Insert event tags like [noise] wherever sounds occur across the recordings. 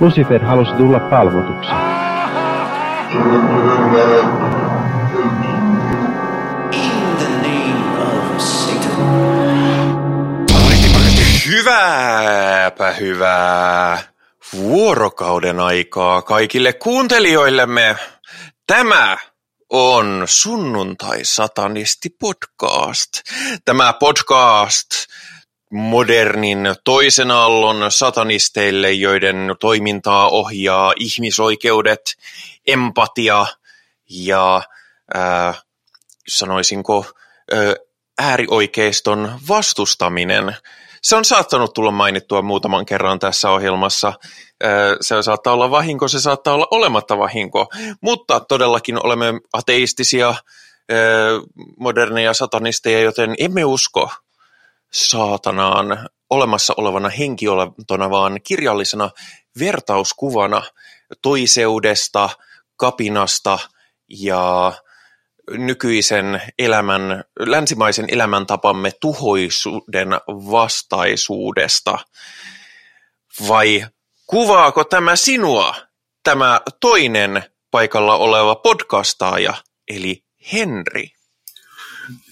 Lucifer halusi tulla palvotuksi. Hyvääpä hyvää vuorokauden aikaa kaikille kuuntelijoillemme. Tämä on Sunnuntai Satanisti podcast. Tämä podcast modernin toisen aallon satanisteille, joiden toimintaa ohjaa ihmisoikeudet, empatia ja äh, sanoisinko äh, äärioikeiston vastustaminen. Se on saattanut tulla mainittua muutaman kerran tässä ohjelmassa. Se saattaa olla vahinko, se saattaa olla olematta vahinko, mutta todellakin olemme ateistisia, moderneja satanisteja, joten emme usko saatanaan olemassa olevana henkiolentona, vaan kirjallisena vertauskuvana toiseudesta, kapinasta ja nykyisen elämän, länsimaisen elämäntapamme tuhoisuuden vastaisuudesta? Vai kuvaako tämä sinua, tämä toinen paikalla oleva podcastaaja, eli Henri?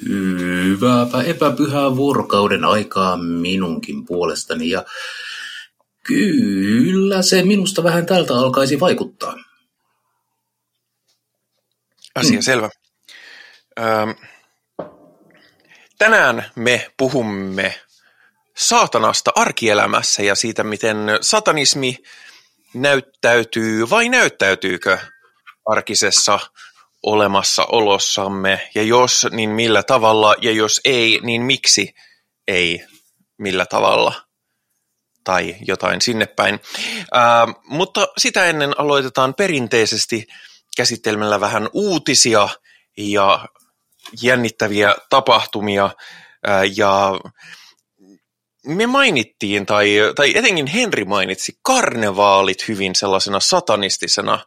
Hyvääpä epäpyhää vuorokauden aikaa minunkin puolestani ja kyllä se minusta vähän tältä alkaisi vaikuttaa. Asia hmm. selvä. Öö, tänään me puhumme saatanasta arkielämässä ja siitä, miten satanismi näyttäytyy vai näyttäytyykö arkisessa olemassaolossamme, ja jos, niin millä tavalla, ja jos ei, niin miksi ei millä tavalla, tai jotain sinne päin. Ää, mutta sitä ennen aloitetaan perinteisesti käsittelemällä vähän uutisia ja jännittäviä tapahtumia. Ja me mainittiin, tai, tai etenkin Henri mainitsi, karnevaalit hyvin sellaisena satanistisena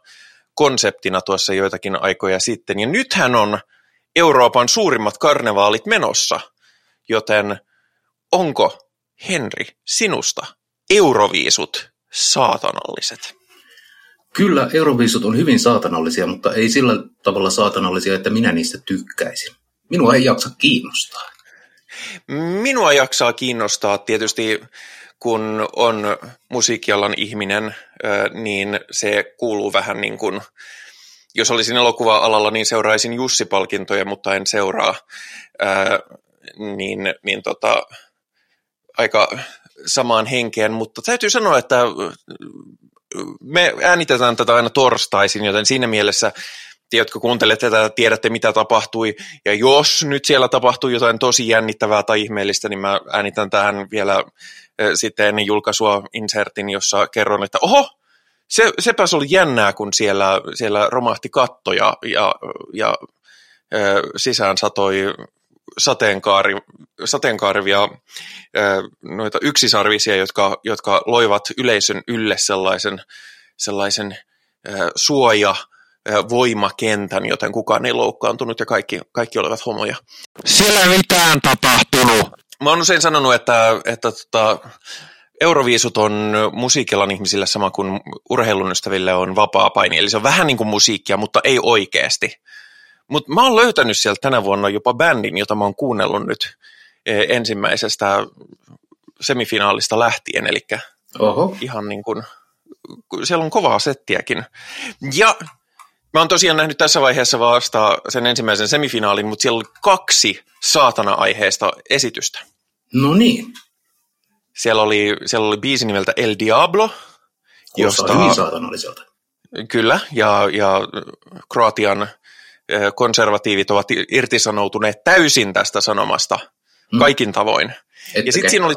konseptina tuossa joitakin aikoja sitten. Ja nythän on Euroopan suurimmat karnevaalit menossa, joten onko Henri sinusta euroviisut saatanalliset? Kyllä, euroviisut on hyvin saatanallisia, mutta ei sillä tavalla saatanallisia, että minä niistä tykkäisin. Minua ei jaksa kiinnostaa. Minua jaksaa kiinnostaa tietysti, kun on musiikkialan ihminen, niin se kuuluu vähän niin kuin, jos olisin elokuva-alalla, niin seuraisin Jussi-palkintoja, mutta en seuraa, niin, niin tota, aika samaan henkeen, mutta täytyy sanoa, että me äänitetään tätä aina torstaisin, joten siinä mielessä te, jotka kuuntelette tätä, tiedätte mitä tapahtui. Ja jos nyt siellä tapahtuu jotain tosi jännittävää tai ihmeellistä, niin mä äänitän tähän vielä sitten ennen julkaisua insertin, jossa kerron, että oho, se, sepäs oli jännää, kun siellä, siellä romahti katto ja, ja, ja sisään satoi sateenkaari, sateenkaarivia noita yksisarvisia, jotka, jotka loivat yleisön ylle sellaisen, sellaisen suoja voimakentän, joten kukaan ei loukkaantunut ja kaikki, kaikki olivat homoja. Siellä ei mitään tapahtunut. Mä oon usein sanonut, että, että tota, Euroviisut on musiikialan ihmisille sama kuin urheilun ystäville on vapaa paini. Eli se on vähän niin kuin musiikkia, mutta ei oikeasti. Mutta mä oon löytänyt sieltä tänä vuonna jopa bändin, jota mä oon kuunnellut nyt e, ensimmäisestä semifinaalista lähtien, eli Oho. ihan niin kuin, siellä on kovaa settiäkin. Ja mä oon tosiaan nähnyt tässä vaiheessa vasta sen ensimmäisen semifinaalin, mutta siellä oli kaksi saatana-aiheesta esitystä. No niin. Siellä oli, siellä oli biisi nimeltä El Diablo. Kuulostaa josta, hyvin saatanalliselta. Kyllä, ja, ja Kroatian konservatiivit ovat irtisanoutuneet täysin tästä sanomasta hmm. kaikin tavoin. Ette ja sitten siinä, oli,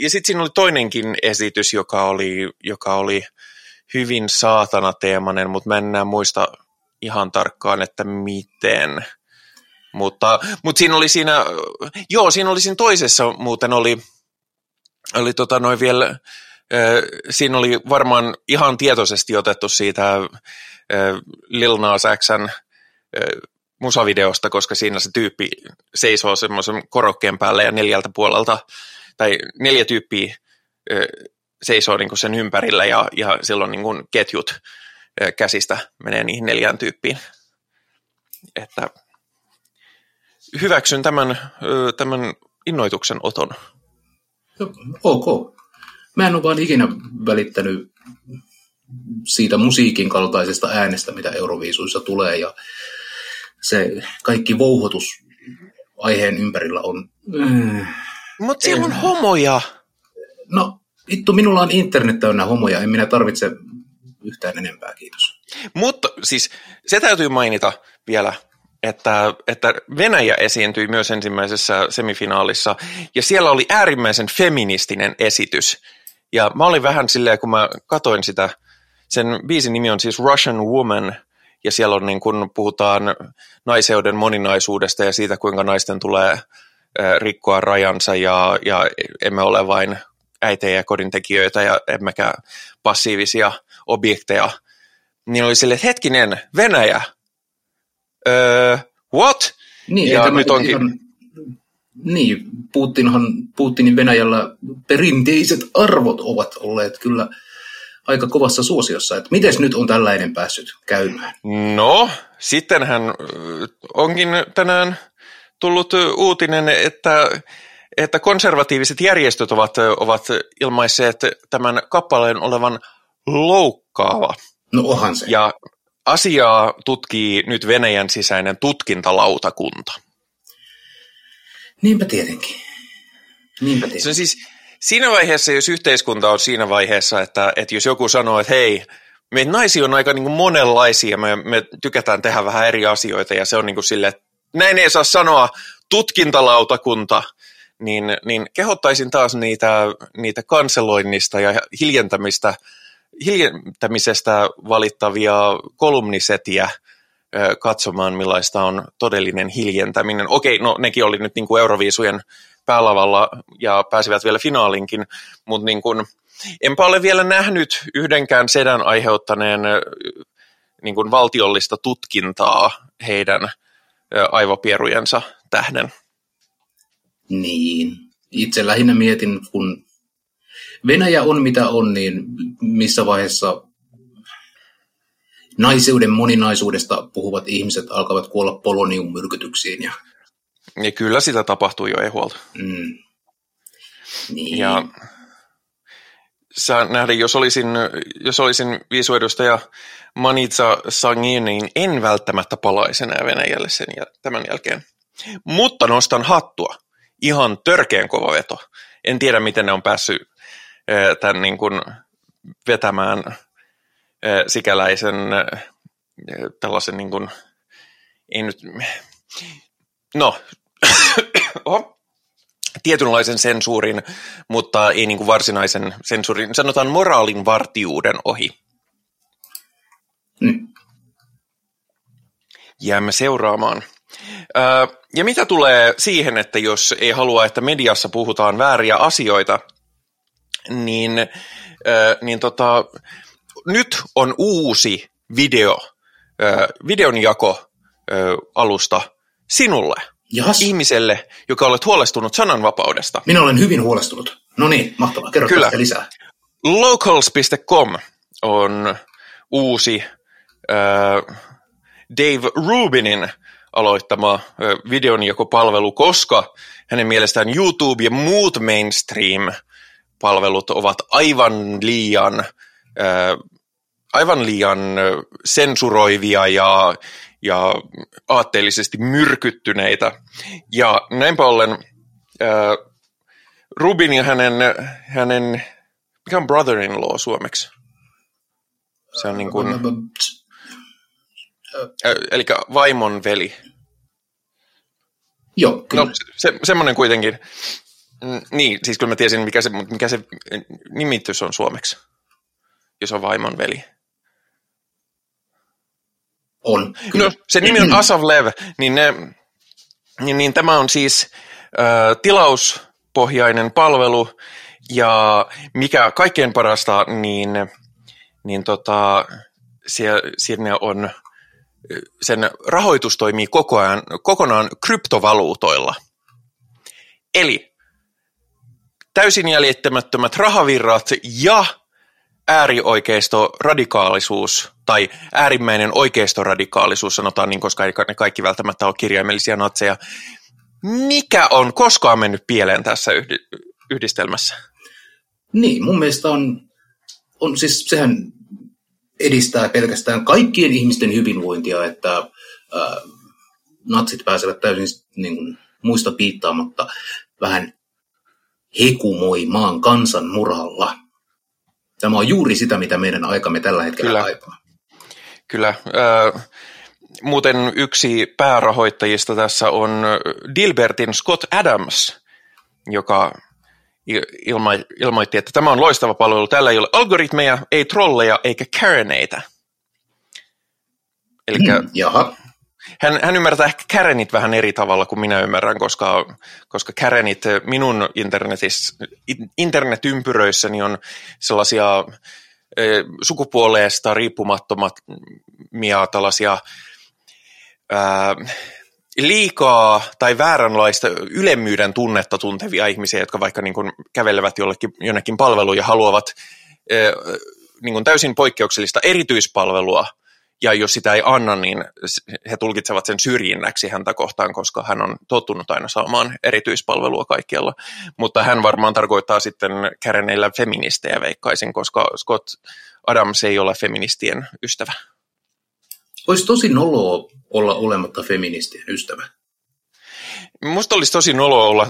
ja sit siinä oli toinenkin esitys, joka oli, joka oli hyvin saatana-teemainen, mutta mä en enää muista ihan tarkkaan, että miten. Mutta, mutta siinä oli siinä, joo, siinä oli siinä toisessa muuten oli, oli tota noin vielä, siinä oli varmaan ihan tietoisesti otettu siitä Lil Nas Xn musavideosta, koska siinä se tyyppi seisoo semmoisen korokkeen päällä ja neljältä puolelta, tai neljä tyyppiä seisoo niin kuin sen ympärillä ja, ja silloin niin kuin ketjut käsistä menee niihin neljään tyyppiin. Että hyväksyn tämän, tämän innoituksen oton. Ok. Mä en ole vaan ikinä välittänyt siitä musiikin kaltaisesta äänestä, mitä Euroviisuissa tulee, ja se kaikki vouhotus aiheen ympärillä on... Mm, Mutta siellä on homoja. No, vittu, minulla on internet täynnä homoja, en minä tarvitse yhtään enempää, kiitos. Mutta siis se täytyy mainita vielä, että, että Venäjä esiintyi myös ensimmäisessä semifinaalissa, ja siellä oli äärimmäisen feministinen esitys. Ja mä olin vähän silleen, kun mä katoin sitä, sen biisin nimi on siis Russian Woman, ja siellä on niin kun puhutaan naiseuden moninaisuudesta ja siitä, kuinka naisten tulee rikkoa rajansa, ja, ja emme ole vain äitejä ja kodintekijöitä, ja emmekä passiivisia objekteja, niin oli sille, että hetkinen, Venäjä, öö, what? Niin, ja nyt onkin... Ihan, niin, Putinhan, Putinin Venäjällä perinteiset arvot ovat olleet kyllä aika kovassa suosiossa. Että miten nyt on tällainen päässyt käymään? No, sittenhän onkin tänään tullut uutinen, että, että konservatiiviset järjestöt ovat, ovat ilmaisseet tämän kappaleen olevan loukkaava. No onhan se. Ja asiaa tutkii nyt Venäjän sisäinen tutkintalautakunta. Niinpä tietenkin. Niinpä tietenkin. Se on siis siinä vaiheessa, jos yhteiskunta on siinä vaiheessa, että, että jos joku sanoo, että hei, meitä naisia on aika niin kuin monenlaisia, me, me tykätään tehdä vähän eri asioita ja se on niin kuin sille, että näin ei saa sanoa tutkintalautakunta, niin, niin kehottaisin taas niitä, niitä kanseloinnista ja hiljentämistä – hiljentämisestä valittavia kolumnisetiä katsomaan, millaista on todellinen hiljentäminen. Okei, no nekin oli nyt niin kuin Euroviisujen päälavalla ja pääsivät vielä finaalinkin, mutta niin kuin, enpä ole vielä nähnyt yhdenkään sedän aiheuttaneen niin kuin valtiollista tutkintaa heidän aivopierujensa tähden. Niin. Itse lähinnä mietin, kun Venäjä on mitä on, niin missä vaiheessa naiseuden moninaisuudesta puhuvat ihmiset alkavat kuolla poloniummyrkytyksiin. Ja... ja kyllä sitä tapahtuu jo, ei huolta. Mm. Niin. Ja sä nähdä, jos olisin, jos olisin viisuedustaja Manitsa Sangin, niin en välttämättä palaisi enää Venäjälle sen ja tämän jälkeen. Mutta nostan hattua. Ihan törkeän kova veto. En tiedä, miten ne on päässyt tämän niin kuin vetämään sikäläisen tällaisen niin kuin, ei nyt, no, [coughs] oho, tietynlaisen sensuurin, mutta ei niin kuin varsinaisen sensuurin, sanotaan moraalin vartijuuden ohi. Mm. Jäämme seuraamaan. Ja mitä tulee siihen, että jos ei halua, että mediassa puhutaan vääriä asioita, niin, niin tota, nyt on uusi video, videonjako alusta sinulle, Jas. ihmiselle, joka olet huolestunut sananvapaudesta. Minä olen hyvin huolestunut. No niin, mahtavaa. Kerro Kyllä. lisää. Locals.com on uusi äh, Dave Rubinin aloittama videonjakopalvelu, koska hänen mielestään YouTube ja muut mainstream palvelut ovat aivan liian, aivan liian sensuroivia ja, ja aatteellisesti myrkyttyneitä. Ja näinpä ollen Rubin ja hänen, hänen mikä on brother-in-law suomeksi? Se on niin kuin, eli vaimon veli. Joo, kyllä. No, se, semmoinen kuitenkin. Mm, niin, siis kyllä mä tiesin, mikä se, mikä se nimitys on suomeksi, jos on vaimon veli. On. Kyllä. No, se nimi on Asavlev, niin, ne, niin, niin tämä on siis äh, tilauspohjainen palvelu, ja mikä kaikkein parasta, niin, niin tota, siellä, sinne on, sen rahoitus toimii koko ajan, kokonaan kryptovaluutoilla. Eli täysin jäljittämättömät rahavirrat ja äärioikeisto radikaalisuus tai äärimmäinen oikeistoradikaalisuus, sanotaan niin, koska ei ne kaikki välttämättä ole kirjaimellisia natseja. Mikä on koskaan mennyt pieleen tässä yhdistelmässä? Niin, mun mielestä on, on siis sehän edistää pelkästään kaikkien ihmisten hyvinvointia, että ää, natsit pääsevät täysin niin kuin, muista piittaamatta vähän hekumoi maan kansan murhalla. Tämä on juuri sitä, mitä meidän aikamme tällä hetkellä Kyllä. kaipaa. Kyllä. Äh, muuten yksi päärahoittajista tässä on Dilbertin Scott Adams, joka ilma, ilmoitti, että tämä on loistava palvelu. Tällä ei ole algoritmeja, ei trolleja eikä Kareneita. Eli mm, jaha. Hän, hän ymmärtää ehkä Karenit vähän eri tavalla kuin minä ymmärrän, koska, koska Karenit minun internetympyröissäni on sellaisia sukupuoleesta riippumattomia tällaisia ää, liikaa tai vääränlaista ylemmyyden tunnetta tuntevia ihmisiä, jotka vaikka niin kuin kävelevät jollekin, jonnekin palveluun ja haluavat ää, niin kuin täysin poikkeuksellista erityispalvelua – ja jos sitä ei anna, niin he tulkitsevat sen syrjinnäksi häntä kohtaan, koska hän on tottunut aina saamaan erityispalvelua kaikkialla. Mutta hän varmaan tarkoittaa sitten käreneillä feministejä veikkaisin, koska Scott Adams ei ole feministien ystävä. Olisi tosi noloa olla olematta feministien ystävä. Musta olisi tosi nolo olla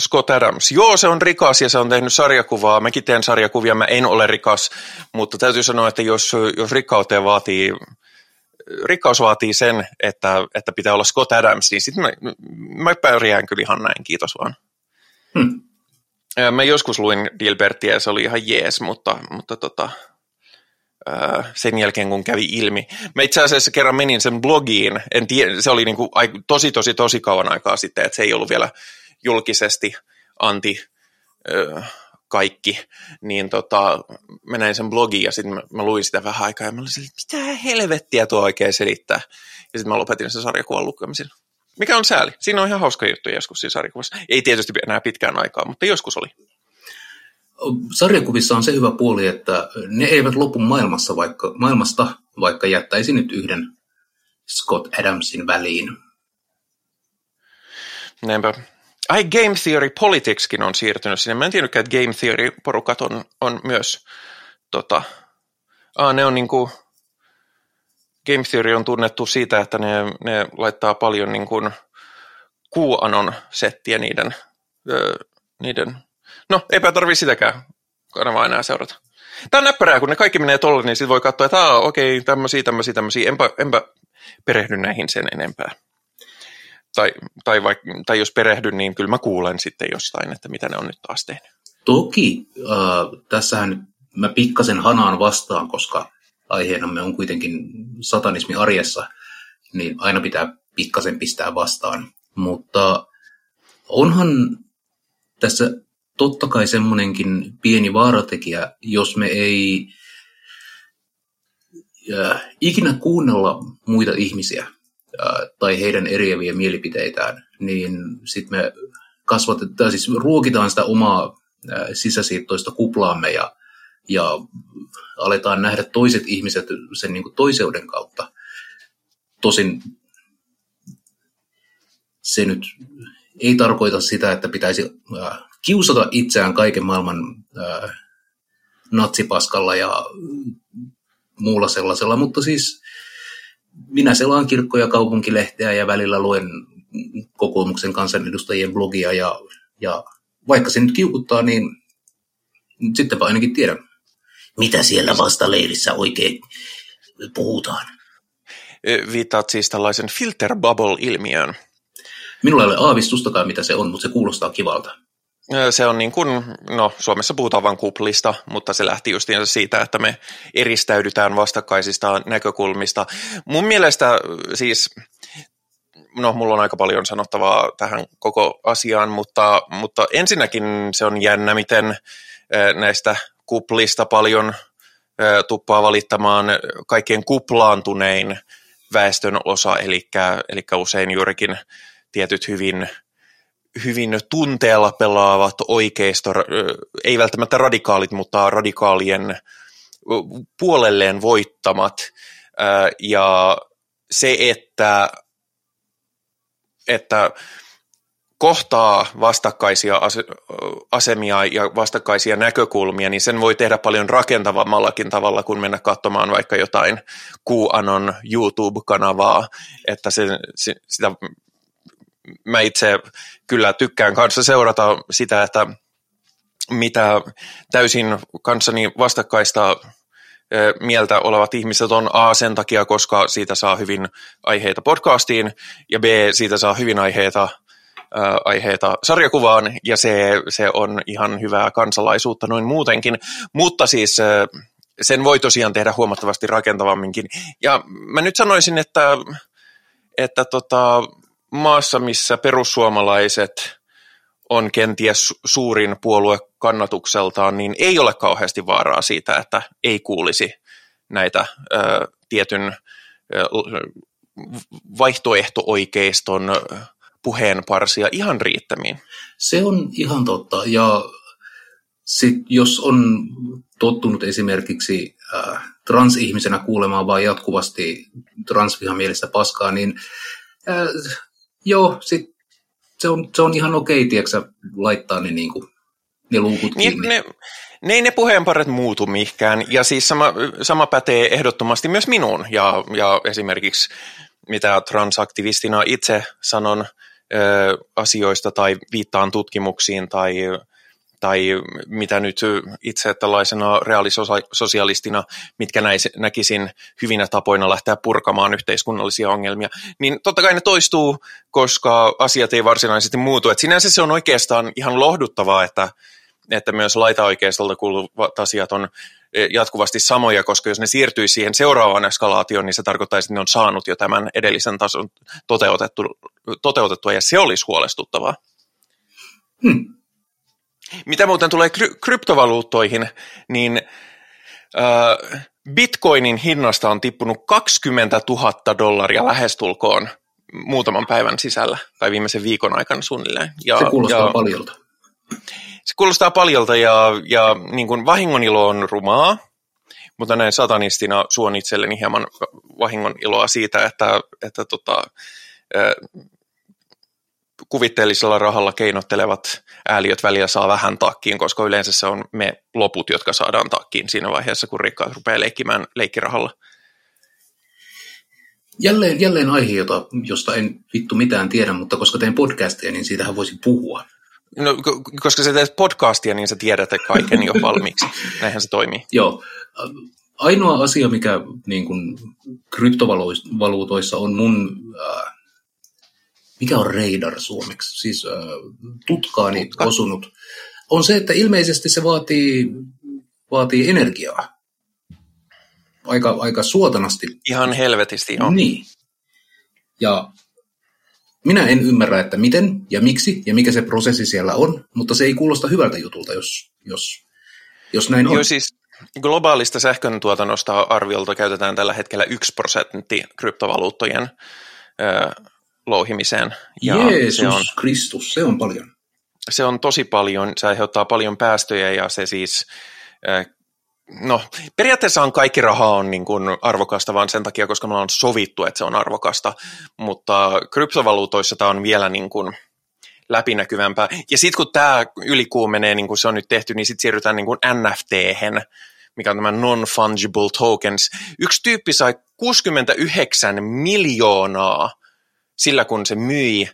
Scott Adams. Joo, se on rikas ja se on tehnyt sarjakuvaa. Mäkin teen sarjakuvia, mä en ole rikas, mutta täytyy sanoa, että jos, jos rikkauteen vaatii, rikkaus vaatii sen, että, että pitää olla Scott Adams, niin sitten mä, mä pärjään kyllä ihan näin, kiitos vaan. Hmm. Mä joskus luin Dilbertia ja se oli ihan jees, mutta, mutta tota, sen jälkeen, kun kävi ilmi. Mä itse asiassa kerran menin sen blogiin, en tiedä, se oli niin kuin tosi, tosi, tosi kauan aikaa sitten, että se ei ollut vielä julkisesti anti kaikki, niin tota, mä näin sen blogiin ja sitten mä, mä, luin sitä vähän aikaa ja mä olin mitä helvettiä tuo oikein selittää. Ja sitten mä lopetin sen sarjakuvan lukemisen. Mikä on sääli? Siinä on ihan hauska juttu joskus siinä sarjakuvassa. Ei tietysti enää pitkään aikaa, mutta joskus oli sarjakuvissa on se hyvä puoli, että ne eivät lopu maailmassa vaikka, maailmasta, vaikka jättäisi nyt yhden Scott Adamsin väliin. Näinpä. Ai Game Theory Politicskin on siirtynyt sinne. Mä en tiennytkään, että Game Theory-porukat on, on myös tota, ah, ne on niinku, Game Theory on tunnettu siitä, että ne, ne laittaa paljon niin QAnon settiä niiden, öö, niiden No, eipä tarvii sitäkään kanavaa enää seurata. Tämä on näppärää, kun ne kaikki menee tolle, niin sitten voi katsoa, että okei, okay, tämmöisiä, tämmöisiä, tämmöisiä. Enpä, enpä perehdy näihin sen enempää. Tai, tai, vaik, tai jos perehdyn, niin kyllä mä kuulen sitten jostain, että mitä ne on nyt taas tehnyt. Toki äh, tässähän mä pikkasen hanaan vastaan, koska me on kuitenkin satanismi arjessa, niin aina pitää pikkasen pistää vastaan. Mutta onhan tässä totta kai semmoinenkin pieni vaaratekijä, jos me ei äh, ikinä kuunnella muita ihmisiä äh, tai heidän eriäviä mielipiteitään, niin sitten me kasvatetaan, siis ruokitaan sitä omaa äh, sisäsiittoista kuplaamme ja, ja aletaan nähdä toiset ihmiset sen niin kuin toiseuden kautta. Tosin se nyt ei tarkoita sitä, että pitäisi äh, kiusata itseään kaiken maailman ää, natsipaskalla ja muulla sellaisella, mutta siis minä selaan kirkko- ja kaupunkilehteä ja välillä luen kokoomuksen kansanedustajien blogia ja, ja vaikka se nyt kiukuttaa, niin sittenpä ainakin tiedän, mitä siellä vastaleirissä oikein puhutaan. Viittaat siis tällaisen filter bubble-ilmiöön. Minulla ei ole aavistustakaan, mitä se on, mutta se kuulostaa kivalta. Se on niin kuin, no Suomessa puhutaan vain kuplista, mutta se lähti justiin siitä, että me eristäydytään vastakkaisista näkökulmista. Mun mielestä siis, no mulla on aika paljon sanottavaa tähän koko asiaan, mutta, mutta ensinnäkin se on jännä, miten näistä kuplista paljon tuppaa valittamaan kaikkein kuplaantunein väestön osa, eli, eli usein juurikin tietyt hyvin hyvin tunteella pelaavat oikeisto, ei välttämättä radikaalit, mutta radikaalien puolelleen voittamat. Ja se, että, että kohtaa vastakkaisia asemia ja vastakkaisia näkökulmia, niin sen voi tehdä paljon rakentavammallakin tavalla kuin mennä katsomaan vaikka jotain QAnon YouTube-kanavaa, että se, sitä, mä itse kyllä tykkään kanssa seurata sitä, että mitä täysin kanssani vastakkaista mieltä olevat ihmiset on A sen takia, koska siitä saa hyvin aiheita podcastiin ja B siitä saa hyvin aiheita aiheita sarjakuvaan, ja se, se on ihan hyvää kansalaisuutta noin muutenkin, mutta siis sen voi tosiaan tehdä huomattavasti rakentavamminkin. Ja mä nyt sanoisin, että, että tota, maassa, missä perussuomalaiset on kenties suurin puolue kannatukseltaan, niin ei ole kauheasti vaaraa siitä, että ei kuulisi näitä ö, tietyn ö, vaihtoehto-oikeiston puheenparsia ihan riittämiin. Se on ihan totta. Ja sit, jos on tottunut esimerkiksi äh, transihmisenä kuulemaan vain jatkuvasti transvihamielistä paskaa, niin joo, sit se, on, se on ihan okei, tiedätkö, laittaa ne, niin kuin, ne luukut niin, kiinni. Ne, ne ei ne puheenparet muutu mihinkään, ja siis sama, sama pätee ehdottomasti myös minuun, ja, ja esimerkiksi mitä transaktivistina itse sanon asioista tai viittaan tutkimuksiin tai, tai mitä nyt itse tällaisena reaalisosialistina, mitkä näis, näkisin hyvinä tapoina lähteä purkamaan yhteiskunnallisia ongelmia, niin totta kai ne toistuu, koska asiat ei varsinaisesti muutu. Et sinänsä se on oikeastaan ihan lohduttavaa, että, että myös laita-oikeistolta kuuluvat asiat on Eh, jatkuvasti samoja, koska jos ne siirtyy siihen seuraavaan eskalaatioon, niin se tarkoittaisi, että ne on saanut jo tämän edellisen tason toteutettu, toteutettua, ja se olisi huolestuttavaa. Hmm. Mitä muuten tulee kry- kryptovaluuttoihin, niin äh, bitcoinin hinnasta on tippunut 20 000 dollaria lähestulkoon muutaman päivän sisällä, tai viimeisen viikon aikana suunnilleen. Ja, se kuulostaa ja, paljolta se kuulostaa paljolta ja, ja niin kuin vahingonilo on rumaa, mutta näin satanistina suon itselleni hieman vahingoniloa siitä, että, että tota, kuvitteellisella rahalla keinottelevat ääliöt väliä saa vähän takkiin, koska yleensä se on me loput, jotka saadaan takkiin siinä vaiheessa, kun rikkaat rupeaa leikkimään leikkirahalla. Jälleen, jälleen aihe, jota, josta en vittu mitään tiedä, mutta koska teen podcastia, niin siitähän voisi puhua. No, koska sä teet podcastia, niin sä tiedät kaiken jo valmiiksi. [laughs] Näinhän se toimii. Joo. Ainoa asia, mikä niin kun, kryptovaluutoissa on mun, äh, mikä on radar suomeksi, siis äh, tutkaani Tutka. osunut, on se, että ilmeisesti se vaatii, vaatii energiaa. Aika, aika suotanasti. Ihan helvetisti, joo. Niin. Ja minä en ymmärrä, että miten ja miksi ja mikä se prosessi siellä on, mutta se ei kuulosta hyvältä jutulta, jos, jos, jos näin on. Joo, siis globaalista sähkön tuotannosta arviolta käytetään tällä hetkellä 1 prosentti kryptovaluuttojen ö, louhimiseen. Ja Jeesus se on, Kristus, se on paljon. Se on tosi paljon, se aiheuttaa paljon päästöjä ja se siis No, periaatteessa on kaikki raha on niin kuin arvokasta vaan sen takia, koska me on sovittu, että se on arvokasta, mutta kryptovaluutoissa tämä on vielä niin kuin läpinäkyvämpää. Ja sitten kun tämä ylikuumenee, niin kuin se on nyt tehty, niin sitten siirrytään niin kuin NFT-hen, mikä on tämä non-fungible tokens. Yksi tyyppi sai 69 miljoonaa sillä, kun se myi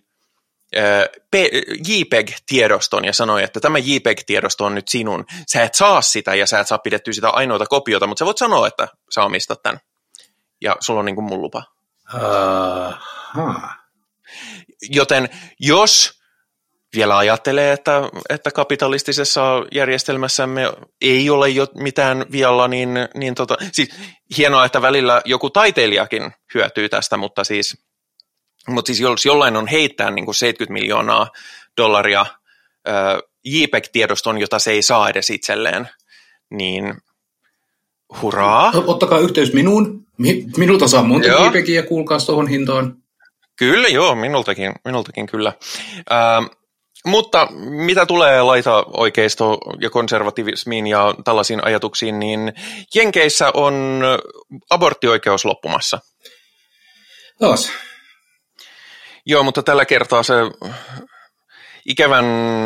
JPEG-tiedoston ja sanoi, että tämä JPEG-tiedosto on nyt sinun. Sä et saa sitä ja sä et saa pidettyä sitä ainoata kopiota, mutta sä voit sanoa, että sä omistat tämän. Ja sulla on niin kuin mun lupa. Uh-huh. Joten jos vielä ajattelee, että, että kapitalistisessa järjestelmässämme ei ole jo mitään vialla, niin, niin tota, siis hienoa, että välillä joku taiteilijakin hyötyy tästä, mutta siis mutta siis jos jollain on heittää niin kuin 70 miljoonaa dollaria JPEG-tiedoston, jota se ei saa edes itselleen, niin hurraa. Ottakaa yhteys minuun. Minulta saa monta joo. JPEGiä, kuulkaa tuohon hintaan. Kyllä, joo, minultakin, minultakin kyllä. Ähm, mutta mitä tulee laita oikeisto ja konservativismiin ja tällaisiin ajatuksiin, niin Jenkeissä on aborttioikeus loppumassa. Taas. Joo, mutta tällä kertaa se ikävän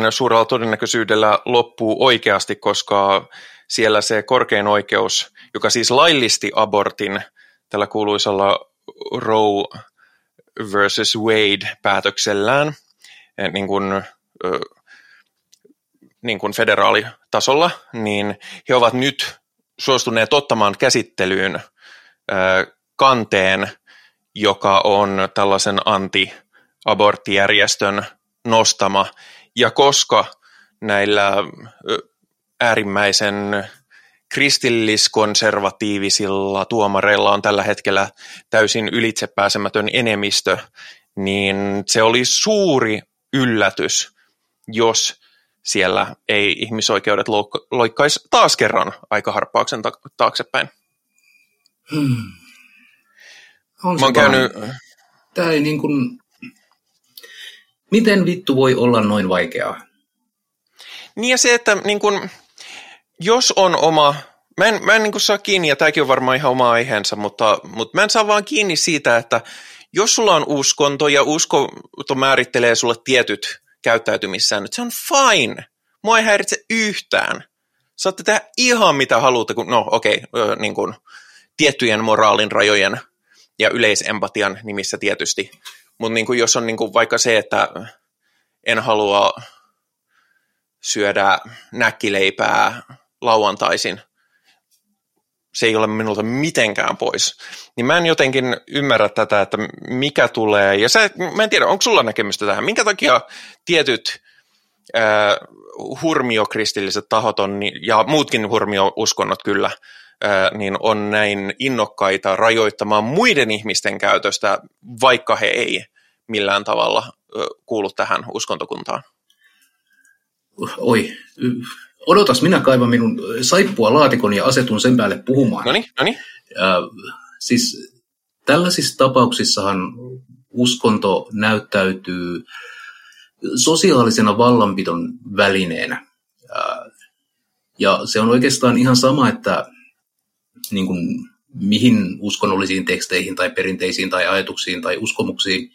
suurella todennäköisyydellä loppuu oikeasti, koska siellä se korkein oikeus, joka siis laillisti abortin tällä kuuluisalla Roe versus Wade-päätöksellään, eh, niin kuin, niin kuin federaalitasolla, niin he ovat nyt suostuneet ottamaan käsittelyyn kanteen, joka on tällaisen anti-aborttijärjestön nostama. Ja koska näillä äärimmäisen kristilliskonservatiivisilla tuomareilla on tällä hetkellä täysin ylitsepääsemätön enemmistö, niin se oli suuri yllätys, jos siellä ei ihmisoikeudet loikkaisi taas kerran aika harppauksen taaksepäin. Hmm. On Mä oon käynyt... Tämä ei niin kuin... Miten vittu voi olla noin vaikeaa? Niin ja se, että niin kun, jos on oma, mä en, mä en niin saa kiinni, ja tämäkin on varmaan ihan oma aiheensa, mutta, mutta mä en saa vaan kiinni siitä, että jos sulla on uskonto ja uskonto määrittelee sulle tietyt käyttäytymissäännöt, se on fine. Mua ei häiritse yhtään. Saatte tehdä ihan mitä haluatte, kun, no okei, okay, niin kuin, tiettyjen moraalin rajojen ja yleisempatian nimissä tietysti. Mutta niin jos on niin kuin vaikka se, että en halua syödä näkkileipää lauantaisin, se ei ole minulta mitenkään pois. Niin mä en jotenkin ymmärrä tätä, että mikä tulee, ja sä, mä en tiedä, onko sulla näkemystä tähän, minkä takia tietyt äh, hurmiokristilliset tahot on, ja muutkin hurmiouskonnot kyllä, niin on näin innokkaita rajoittamaan muiden ihmisten käytöstä, vaikka he ei millään tavalla äh, kuulu tähän uskontokuntaan? Oi, odotas, minä kaivan minun saippua laatikon ja asetun sen päälle puhumaan. No niin, no niin. siis tällaisissa tapauksissahan uskonto näyttäytyy sosiaalisena vallanpidon välineenä. Ja se on oikeastaan ihan sama, että niin kuin, mihin uskonnollisiin teksteihin tai perinteisiin tai ajatuksiin tai uskomuksiin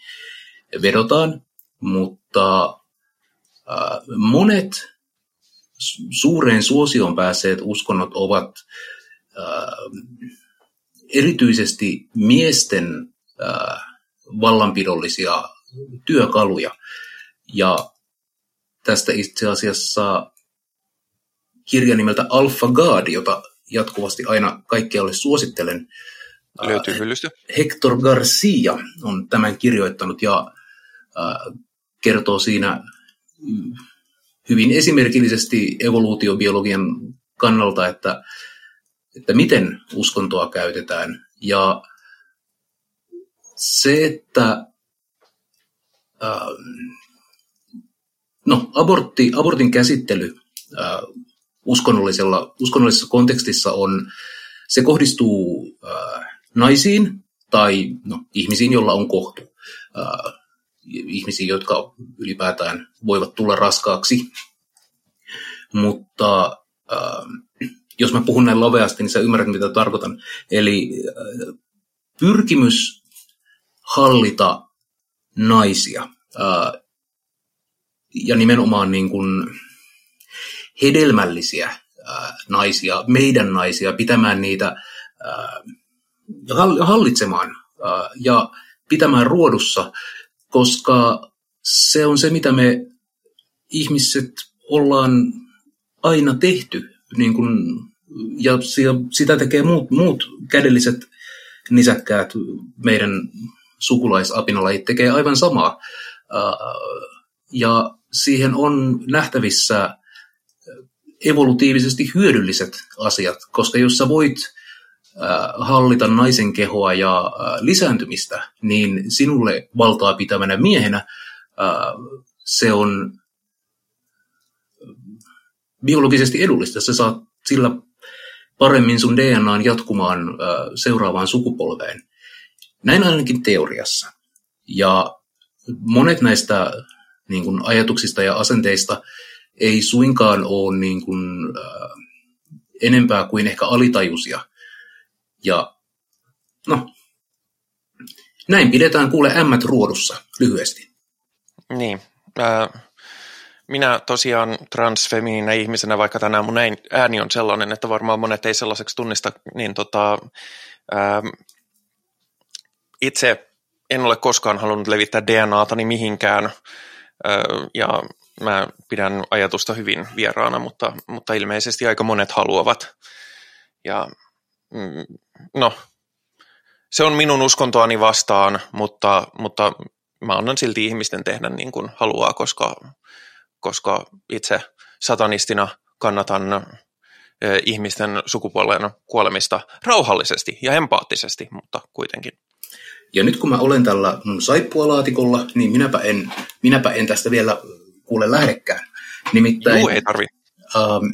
vedotaan, mutta monet suureen suosioon päässeet uskonnot ovat erityisesti miesten vallanpidollisia työkaluja. Ja tästä itse asiassa kirja nimeltä Alpha God, jota jatkuvasti aina kaikkialle suosittelen. Löytyy hyllystä. Hector Garcia on tämän kirjoittanut ja kertoo siinä hyvin esimerkillisesti evoluutiobiologian kannalta, että, että miten uskontoa käytetään. Ja se, että no, abortti, abortin käsittely uskonnollisella, uskonnollisessa kontekstissa on, se kohdistuu äh, naisiin tai no, ihmisiin, joilla on kohtu. Äh, ihmisiä, jotka ylipäätään voivat tulla raskaaksi. Mutta äh, jos mä puhun näin laveasti, niin sä ymmärrät, mitä tarkoitan. Eli äh, pyrkimys hallita naisia äh, ja nimenomaan niin kuin hedelmällisiä naisia, meidän naisia, pitämään niitä hallitsemaan ja pitämään ruodussa koska se on se, mitä me ihmiset ollaan aina tehty, niin kun, ja sitä tekee muut, muut kädelliset nisäkkäät meidän sukulaisapinalajit tekee aivan samaa. Ja siihen on nähtävissä evolutiivisesti hyödylliset asiat, koska jos sä voit hallita naisen kehoa ja lisääntymistä, niin sinulle valtaa pitävänä miehenä se on biologisesti edullista. Sä saat sillä paremmin sun DNAn jatkumaan seuraavaan sukupolveen. Näin ainakin teoriassa. Ja monet näistä niin kuin ajatuksista ja asenteista ei suinkaan ole niin kuin, äh, enempää kuin ehkä alitajuisia. Ja no, näin pidetään kuule ämmät ruodussa lyhyesti. Niin. Äh, minä tosiaan transfemininä ihmisenä, vaikka tänään mun ääni on sellainen, että varmaan monet ei sellaiseksi tunnista, niin tota, ää, itse en ole koskaan halunnut levittää DNAtani mihinkään, ää, ja mä pidän ajatusta hyvin vieraana, mutta, mutta ilmeisesti aika monet haluavat. Ja mm, no, se on minun uskontoani vastaan, mutta, mutta mä annan silti ihmisten tehdä niin kuin haluaa, koska koska itse satanistina kannatan ihmisten sukupuolen kuolemista rauhallisesti ja empaattisesti, mutta kuitenkin. Ja nyt kun mä olen tällä mun saippualaatikolla, niin minäpä en, minäpä en tästä vielä kuule lähdekään. Nimittäin, Juu, ei tarvi. Ähm,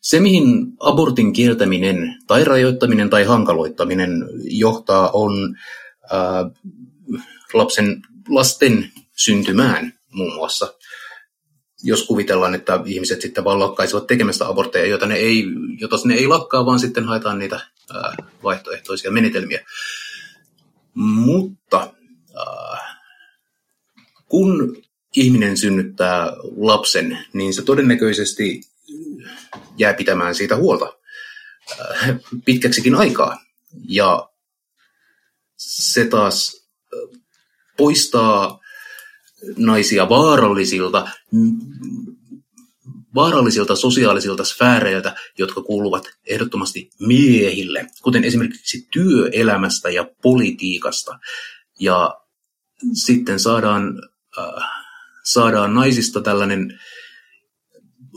se, mihin abortin kieltäminen tai rajoittaminen tai hankaloittaminen johtaa, on äh, lapsen, lasten syntymään muun muassa jos kuvitellaan, että ihmiset sitten vaan lakkaisivat tekemästä abortteja, joita ne ei, jota ne ei lakkaa, vaan sitten haetaan niitä ää, vaihtoehtoisia menetelmiä. Mutta ää, kun ihminen synnyttää lapsen, niin se todennäköisesti jää pitämään siitä huolta ää, pitkäksikin aikaa. Ja se taas poistaa naisia vaarallisilta, vaarallisilta sosiaalisilta sfääreiltä, jotka kuuluvat ehdottomasti miehille, kuten esimerkiksi työelämästä ja politiikasta. Ja sitten saadaan, äh, saadaan naisista tällainen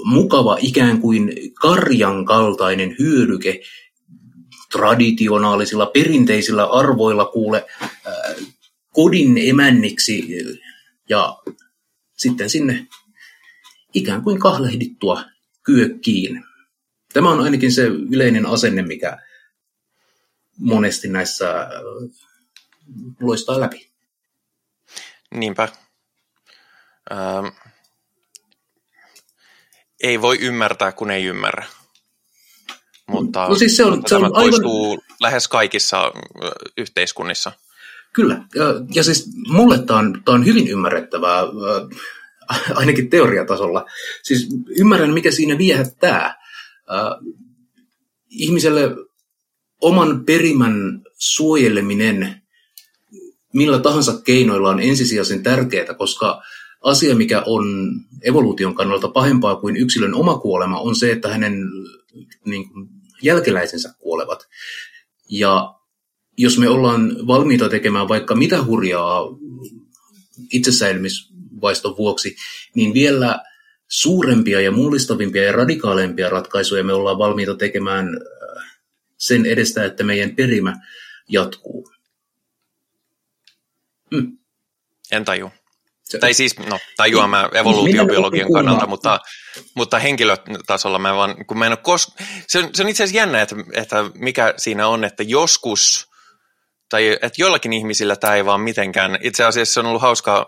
mukava ikään kuin karjan kaltainen hyödyke traditionaalisilla perinteisillä arvoilla kuule kodin emänniksi ja sitten sinne ikään kuin kahlehdittua kyökkiin. Tämä on ainakin se yleinen asenne, mikä monesti näissä loistaa läpi. Niinpä. Ähm, ei voi ymmärtää, kun ei ymmärrä. Mutta, no siis se on, se on tämä toistuu aivan... lähes kaikissa yhteiskunnissa. Kyllä, ja, ja siis mulle tämä on, tää on hyvin ymmärrettävää, ainakin teoriatasolla. Siis ymmärrän, mikä siinä viehättää. Ihmiselle oman perimän suojeleminen millä tahansa keinoilla on ensisijaisen tärkeää, koska asia, mikä on evoluution kannalta pahempaa kuin yksilön oma kuolema, on se, että hänen niin kuin, jälkeläisensä kuolevat. Ja jos me ollaan valmiita tekemään vaikka mitä hurjaa itsesäilymisvaiston vuoksi, niin vielä suurempia ja mullistavimpia ja radikaalempia ratkaisuja me ollaan valmiita tekemään äh, sen edestä, että meidän perimä jatkuu. Mm. En taju. Se, tai siis, no, tajua mä evoluutiobiologian kannalta, mutta, mutta henkilötasolla mä vaan, kun mä en ole kos... se, on, se on itse asiassa jännä, että, että mikä siinä on, että joskus tai että joillakin ihmisillä tämä ei vaan mitenkään. Itse asiassa se on ollut hauskaa,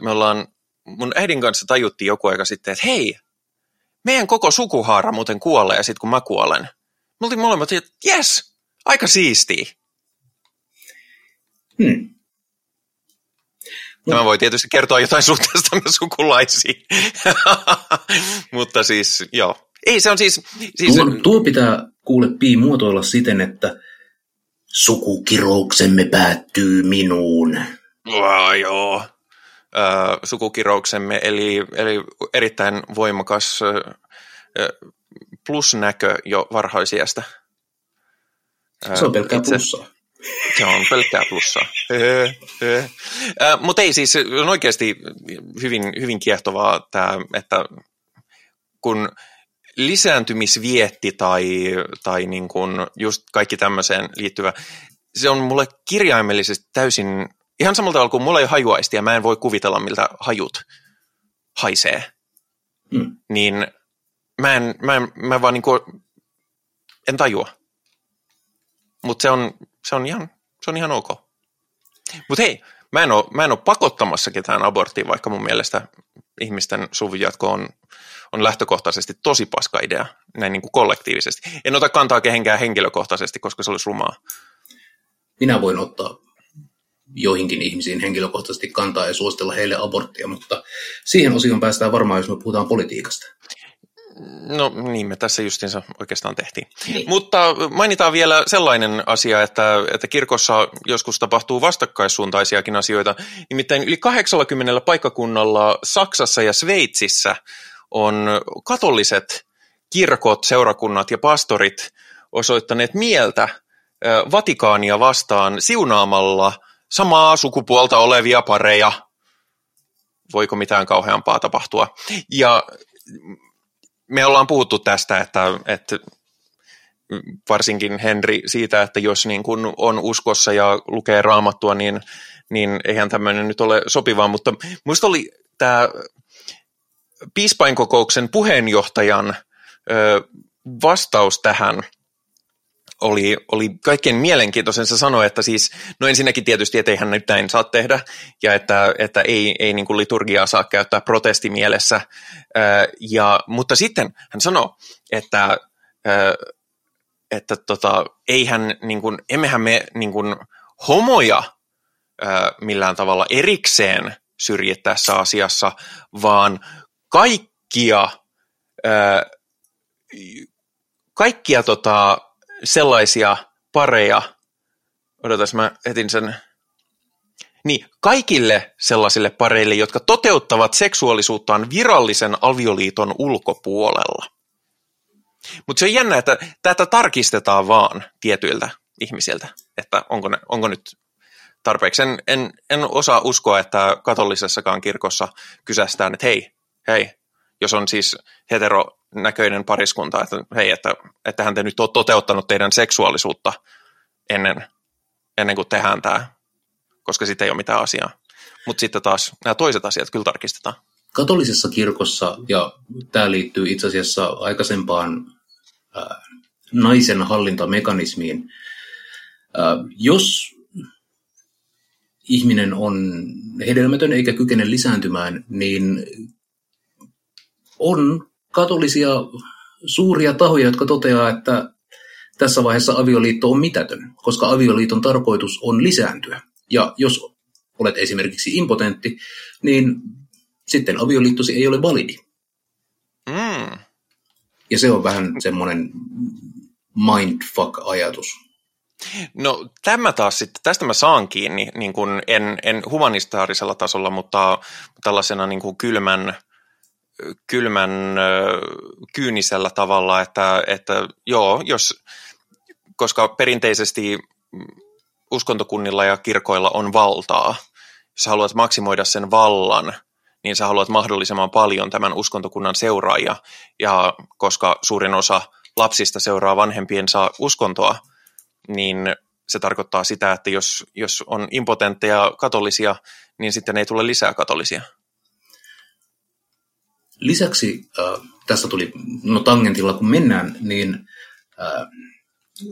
me ollaan, mun äidin kanssa tajuttiin joku aika sitten, että hei, meidän koko sukuhaara muuten kuolee sitten kun mä kuolen. Me oltiin molemmat, että jes, aika siistiä. Hmm. Tämä voi tietysti kertoa jotain suhteestamme sukulaisiin. [laughs] Mutta siis, joo. Ei, se on siis... siis... Tuo, tuo pitää kuule pii muotoilla siten, että Sukukirouksemme päättyy minuun. Oh, joo. Ö, sukukirouksemme, eli, eli erittäin voimakas ö, plusnäkö jo varhaisiästä. Se on pelkkää Itse, plussaa. Se on pelkkää plussaa. Mutta ei siis, on oikeasti hyvin, hyvin kiehtovaa tämä, että kun lisääntymisvietti tai, tai niin kuin just kaikki tämmöiseen liittyvä, se on mulle kirjaimellisesti täysin, ihan samalla tavalla kuin mulla ei hajuaisti ja mä en voi kuvitella, miltä hajut haisee, mm. niin mä, en, mä, en, mä vaan niin kuin, en tajua. Mutta se on, se, on ihan, se on ihan ok. Mutta hei, mä en ole, mä en ole pakottamassa ketään aborttiin, vaikka mun mielestä ihmisten suvujatko on, on lähtökohtaisesti tosi paska idea, näin niin kuin kollektiivisesti. En ota kantaa kehenkään henkilökohtaisesti, koska se olisi rumaa. Minä voin ottaa joihinkin ihmisiin henkilökohtaisesti kantaa ja suositella heille aborttia, mutta siihen osioon päästään varmaan, jos me puhutaan politiikasta. No niin, me tässä justiinsa oikeastaan tehtiin. Niin. Mutta mainitaan vielä sellainen asia, että, että kirkossa joskus tapahtuu vastakkaissuuntaisiakin asioita. Nimittäin yli 80 paikkakunnalla Saksassa ja Sveitsissä on katoliset kirkot, seurakunnat ja pastorit osoittaneet mieltä Vatikaania vastaan siunaamalla samaa sukupuolta olevia pareja. Voiko mitään kauheampaa tapahtua? Ja me ollaan puhuttu tästä, että, että varsinkin Henri siitä, että jos niin kuin on uskossa ja lukee raamattua, niin, niin eihän tämmöinen nyt ole sopivaa, mutta minusta oli tämä piispainkokouksen puheenjohtajan ö, vastaus tähän oli, oli kaikkein mielenkiintoisen. Se sanoi, että siis, no ensinnäkin tietysti, että eihän nyt näin saa tehdä, ja että, että ei, ei niin kuin liturgiaa saa käyttää protestimielessä. Ja, mutta sitten hän sanoi, että, että tota, eihän, niin kuin, emmehän me niin kuin, homoja millään tavalla erikseen syrjiä tässä asiassa, vaan kaikkia, kaikkia tota, sellaisia pareja, odotas mä etin sen, niin kaikille sellaisille pareille, jotka toteuttavat seksuaalisuuttaan virallisen avioliiton ulkopuolella. Mutta se on jännä, että tätä tarkistetaan vaan tietyiltä ihmisiltä, että onko, ne, onko nyt tarpeeksi. En, en, en osaa uskoa, että katolisessakaan kirkossa kysästään, että hei, hei, jos on siis heteronäköinen pariskunta, että hei, että, että hän te nyt on toteuttanut teidän seksuaalisuutta ennen, ennen kuin tehdään tämä, koska sitten ei ole mitään asiaa. Mutta sitten taas nämä toiset asiat kyllä tarkistetaan. Katolisessa kirkossa, ja tämä liittyy itse asiassa aikaisempaan ää, naisen hallintamekanismiin, ää, jos ihminen on hedelmätön eikä kykene lisääntymään, niin on katolisia suuria tahoja, jotka toteaa, että tässä vaiheessa avioliitto on mitätön, koska avioliiton tarkoitus on lisääntyä. Ja jos olet esimerkiksi impotentti, niin sitten avioliittosi ei ole validi. Mm. Ja se on vähän semmoinen mindfuck-ajatus. No tämä taas sitten, tästä mä saan kiinni, niin kuin en, en humanistaarisella tasolla, mutta tällaisena niin kuin kylmän kylmän kyynisellä tavalla, että, että joo, jos, koska perinteisesti uskontokunnilla ja kirkoilla on valtaa, jos haluat maksimoida sen vallan, niin sä haluat mahdollisimman paljon tämän uskontokunnan seuraajia, ja koska suurin osa lapsista seuraa vanhempiensa uskontoa, niin se tarkoittaa sitä, että jos, jos on impotentteja katolisia, niin sitten ei tule lisää katolisia. Lisäksi äh, tässä tuli, no tangentilla kun mennään, niin äh,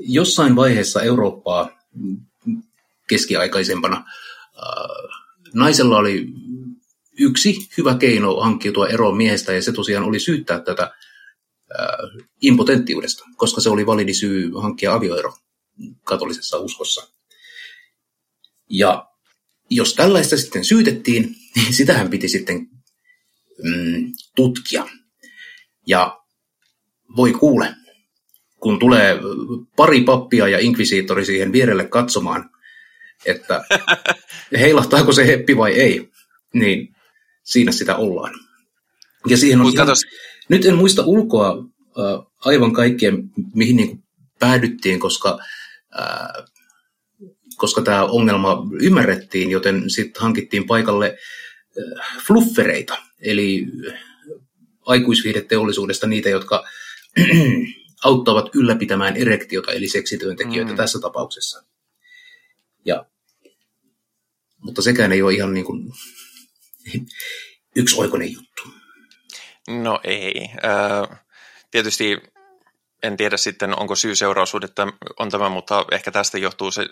jossain vaiheessa Eurooppaa keskiaikaisempana äh, naisella oli yksi hyvä keino hankkiutua eroon miehestä ja se tosiaan oli syyttää tätä äh, impotenttiudesta, koska se oli validi syy hankkia avioero katolisessa uskossa. Ja jos tällaista sitten syytettiin, niin [laughs] sitähän piti sitten mm, tutkia. Ja voi kuule, kun tulee pari pappia ja inkvisiittori siihen vierelle katsomaan, että [laughs] heilahtaako se heppi vai ei, niin siinä sitä ollaan. Ja siihen on ihan, nyt en muista ulkoa äh, aivan kaikkea, mihin niin päädyttiin, koska, äh, koska tämä ongelma ymmärrettiin, joten sitten hankittiin paikalle äh, fluffereita, eli aikuisviihdeteollisuudesta niitä, jotka [clears throat] auttavat ylläpitämään erektiota, eli seksityöntekijöitä mm. tässä tapauksessa. Ja, mutta sekään ei ole ihan niin kuin [laughs] yksioikoinen juttu. No ei. Äh, tietysti en tiedä sitten, onko syy-seuraussuhde on tämä, mutta ehkä tästä johtuu se,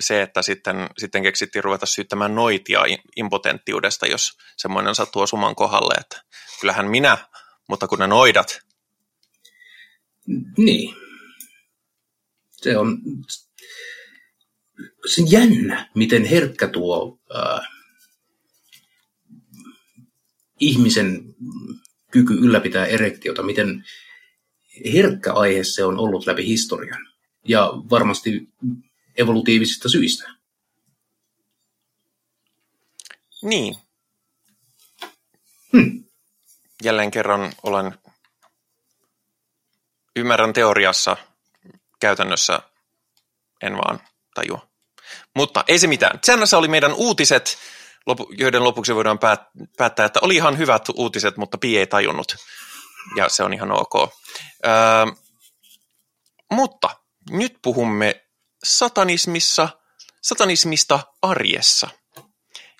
se, että sitten, sitten keksittiin ruveta syyttämään noitia impotenttiudesta, jos semmoinen sattuu osumaan kohdalle, että kyllähän minä, mutta kun ne noidat. Niin. Se on, se jännä, miten herkkä tuo äh, ihmisen kyky ylläpitää erektiota, miten herkkä aihe se on ollut läpi historian. Ja varmasti evolutiivisista syistä. Niin. Hmm. Jälleen kerran olen, ymmärrän teoriassa, käytännössä en vaan tajua. Mutta ei se mitään. Säännössä oli meidän uutiset, joiden lopuksi voidaan päättää, että oli ihan hyvät uutiset, mutta Pi ei tajunnut. Ja se on ihan ok. Öö, mutta nyt puhumme satanismissa, satanismista arjessa.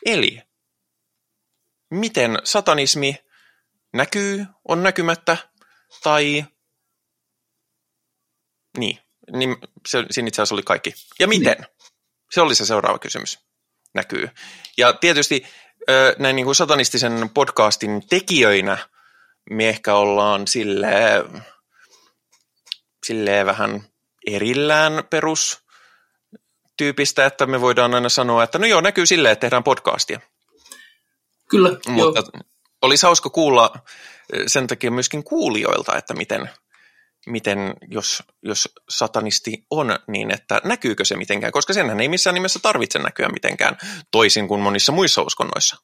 Eli miten satanismi näkyy, on näkymättä, tai niin, niin se, siinä itse asiassa oli kaikki. Ja miten? Niin. Se oli se seuraava kysymys. Näkyy. Ja tietysti näin niin kuin satanistisen podcastin tekijöinä me ehkä ollaan silleen, silleen vähän erillään perustyypistä, että me voidaan aina sanoa, että no joo, näkyy silleen, että tehdään podcastia. Kyllä, Mutta joo. olisi hauska kuulla sen takia myöskin kuulijoilta, että miten, miten jos, jos satanisti on, niin että näkyykö se mitenkään, koska senhän ei missään nimessä tarvitse näkyä mitenkään toisin kuin monissa muissa uskonnoissa.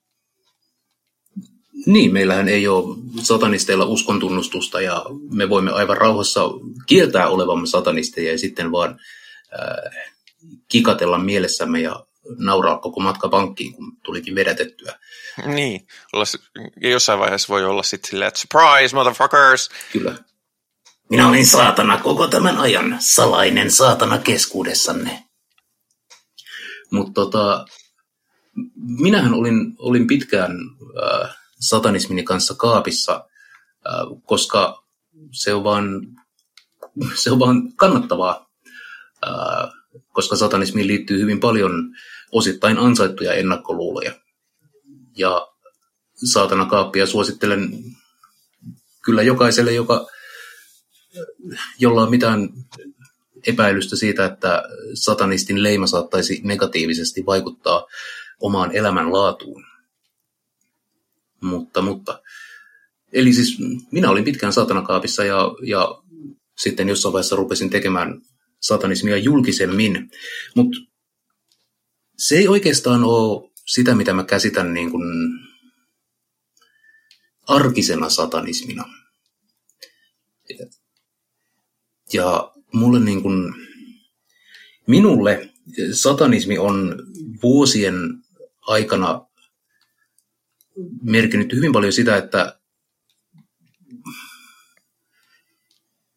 Niin, meillähän ei ole satanisteilla uskontunnustusta ja me voimme aivan rauhassa kieltää olevamme satanisteja ja sitten vaan äh, kikatella mielessämme ja nauraa koko matka pankkiin, kun tulikin vedätettyä. Niin, ja jossain vaiheessa voi olla sitten silleen, että surprise, motherfuckers! Kyllä. Minä olin saatana koko tämän ajan, salainen saatana keskuudessanne. Mutta tota, minähän olin, olin pitkään äh, satanismini kanssa kaapissa, äh, koska se on vaan, [laughs] se on vaan kannattavaa, äh, koska satanismiin liittyy hyvin paljon osittain ansaittuja ennakkoluuloja. Ja saatana kaappia suosittelen kyllä jokaiselle, joka, jolla on mitään epäilystä siitä, että satanistin leima saattaisi negatiivisesti vaikuttaa omaan elämänlaatuun. Mutta, mutta. Eli siis minä olin pitkään satanakaapissa ja, ja sitten jossain vaiheessa rupesin tekemään satanismia julkisemmin. Mutta se ei oikeastaan ole sitä, mitä mä käsitän niin kuin arkisena satanismina. Ja mulle niin kuin, minulle satanismi on vuosien aikana merkinnyt hyvin paljon sitä, että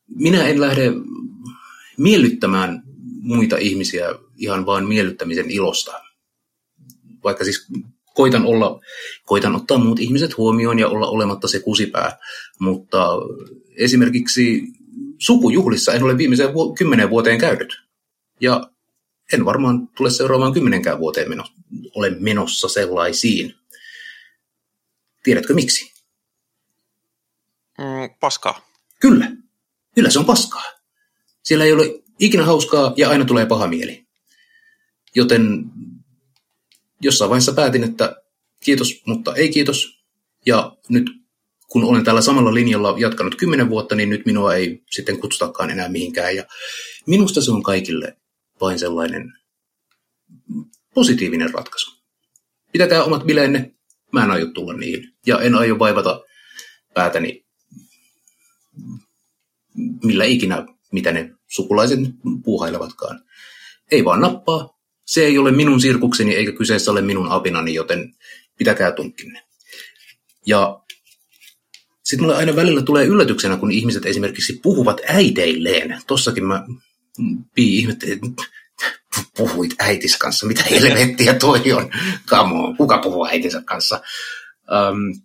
minä en lähde miellyttämään muita ihmisiä ihan vain miellyttämisen ilosta. Vaikka siis koitan, olla, koitan ottaa muut ihmiset huomioon ja olla olematta se kusipää, mutta esimerkiksi sukujuhlissa en ole viimeiseen vu- kymmenen vuoteen käynyt. Ja en varmaan tule seuraavaan kymmenenkään vuoteen meno, ole menossa sellaisiin. Tiedätkö miksi? Mm, paskaa. Kyllä. Kyllä se on paskaa. Siellä ei ole ikinä hauskaa ja aina tulee paha mieli. Joten jossain vaiheessa päätin, että kiitos, mutta ei kiitos. Ja nyt kun olen tällä samalla linjalla jatkanut kymmenen vuotta, niin nyt minua ei sitten kutsutakaan enää mihinkään. Ja minusta se on kaikille vain sellainen positiivinen ratkaisu. Pitäkää omat bileenne, mä en aio tulla niihin. Ja en aio vaivata päätäni millä ikinä, mitä ne sukulaiset puuhailevatkaan. Ei vaan nappaa. Se ei ole minun sirkukseni eikä kyseessä ole minun apinani, joten pitäkää tunkkinne. Ja sitten mulle aina välillä tulee yllätyksenä, kun ihmiset esimerkiksi puhuvat äideilleen. Tossakin mä pii ihmettelin, että puhuit äitis kanssa, mitä helvettiä toi on. Kamo, kuka puhuu äitinsä kanssa? Um,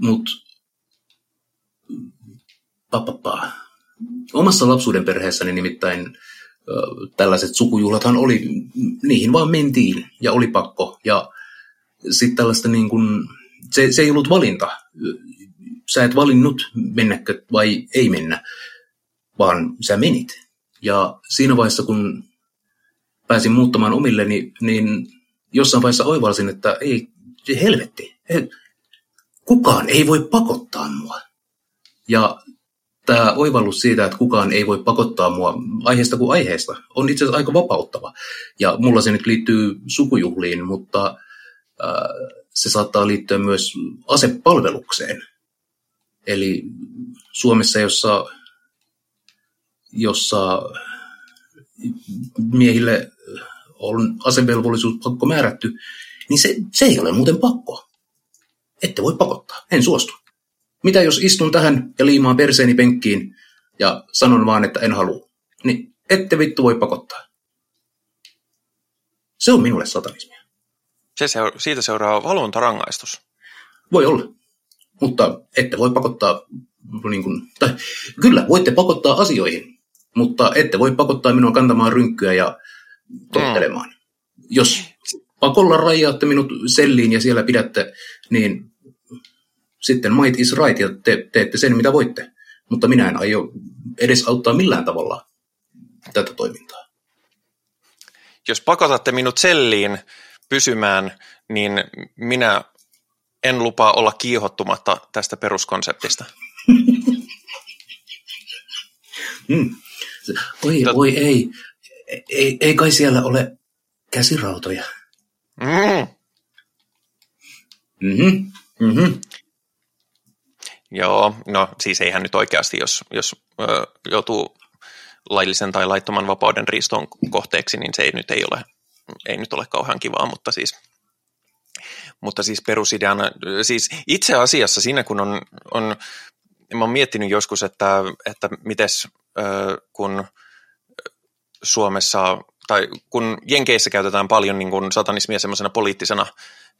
Mutta Omassa lapsuuden perheessäni nimittäin tällaiset sukujuhlathan oli, niihin vaan mentiin ja oli pakko. Ja sitten tällaista niin kuin, se, se ei ollut valinta. Sä et valinnut mennäkö vai ei mennä, vaan sä menit. Ja siinä vaiheessa, kun pääsin muuttamaan omilleni, niin jossain vaiheessa oivalsin, että ei, helvetti, kukaan ei voi pakottaa mua. Ja tämä oivallus siitä, että kukaan ei voi pakottaa mua aiheesta kuin aiheesta, on itse asiassa aika vapauttava. Ja mulla se nyt liittyy sukujuhliin, mutta äh, se saattaa liittyä myös asepalvelukseen. Eli Suomessa, jossa, jossa miehille on asevelvollisuus pakko määrätty, niin se, se ei ole muuten pakko. Ette voi pakottaa, en suostu. Mitä jos istun tähän ja liimaan perseeni penkkiin ja sanon vaan, että en halua? Niin ette vittu voi pakottaa. Se on minulle satanismia. Se seura- siitä seuraa valvontarangaistus. Voi olla. Mutta ette voi pakottaa, niin kuin, tai kyllä voitte pakottaa asioihin, mutta ette voi pakottaa minua kantamaan rynkkyä ja tottelemaan. Mm. Jos pakolla rajaatte minut selliin ja siellä pidätte, niin sitten might is right ja te teette sen, mitä voitte. Mutta minä en aio edes auttaa millään tavalla tätä toimintaa. Jos pakotatte minut selliin pysymään, niin minä en lupaa olla kiihottumatta tästä peruskonseptista. [laughs] hmm. Oi, Tot... oi ei. ei. Ei kai siellä ole käsirautoja. Mm. Mm-hmm. Mm-hmm. Joo, no siis eihän nyt oikeasti, jos, jos ö, joutuu laillisen tai laittoman vapauden riiston kohteeksi, niin se ei nyt, ei ole, ei nyt ole kauhean kivaa, mutta siis, mutta siis perusideana, siis itse asiassa siinä kun on, on mä oon miettinyt joskus, että, että mites ö, kun Suomessa tai kun Jenkeissä käytetään paljon niin kuin satanismia semmoisena poliittisena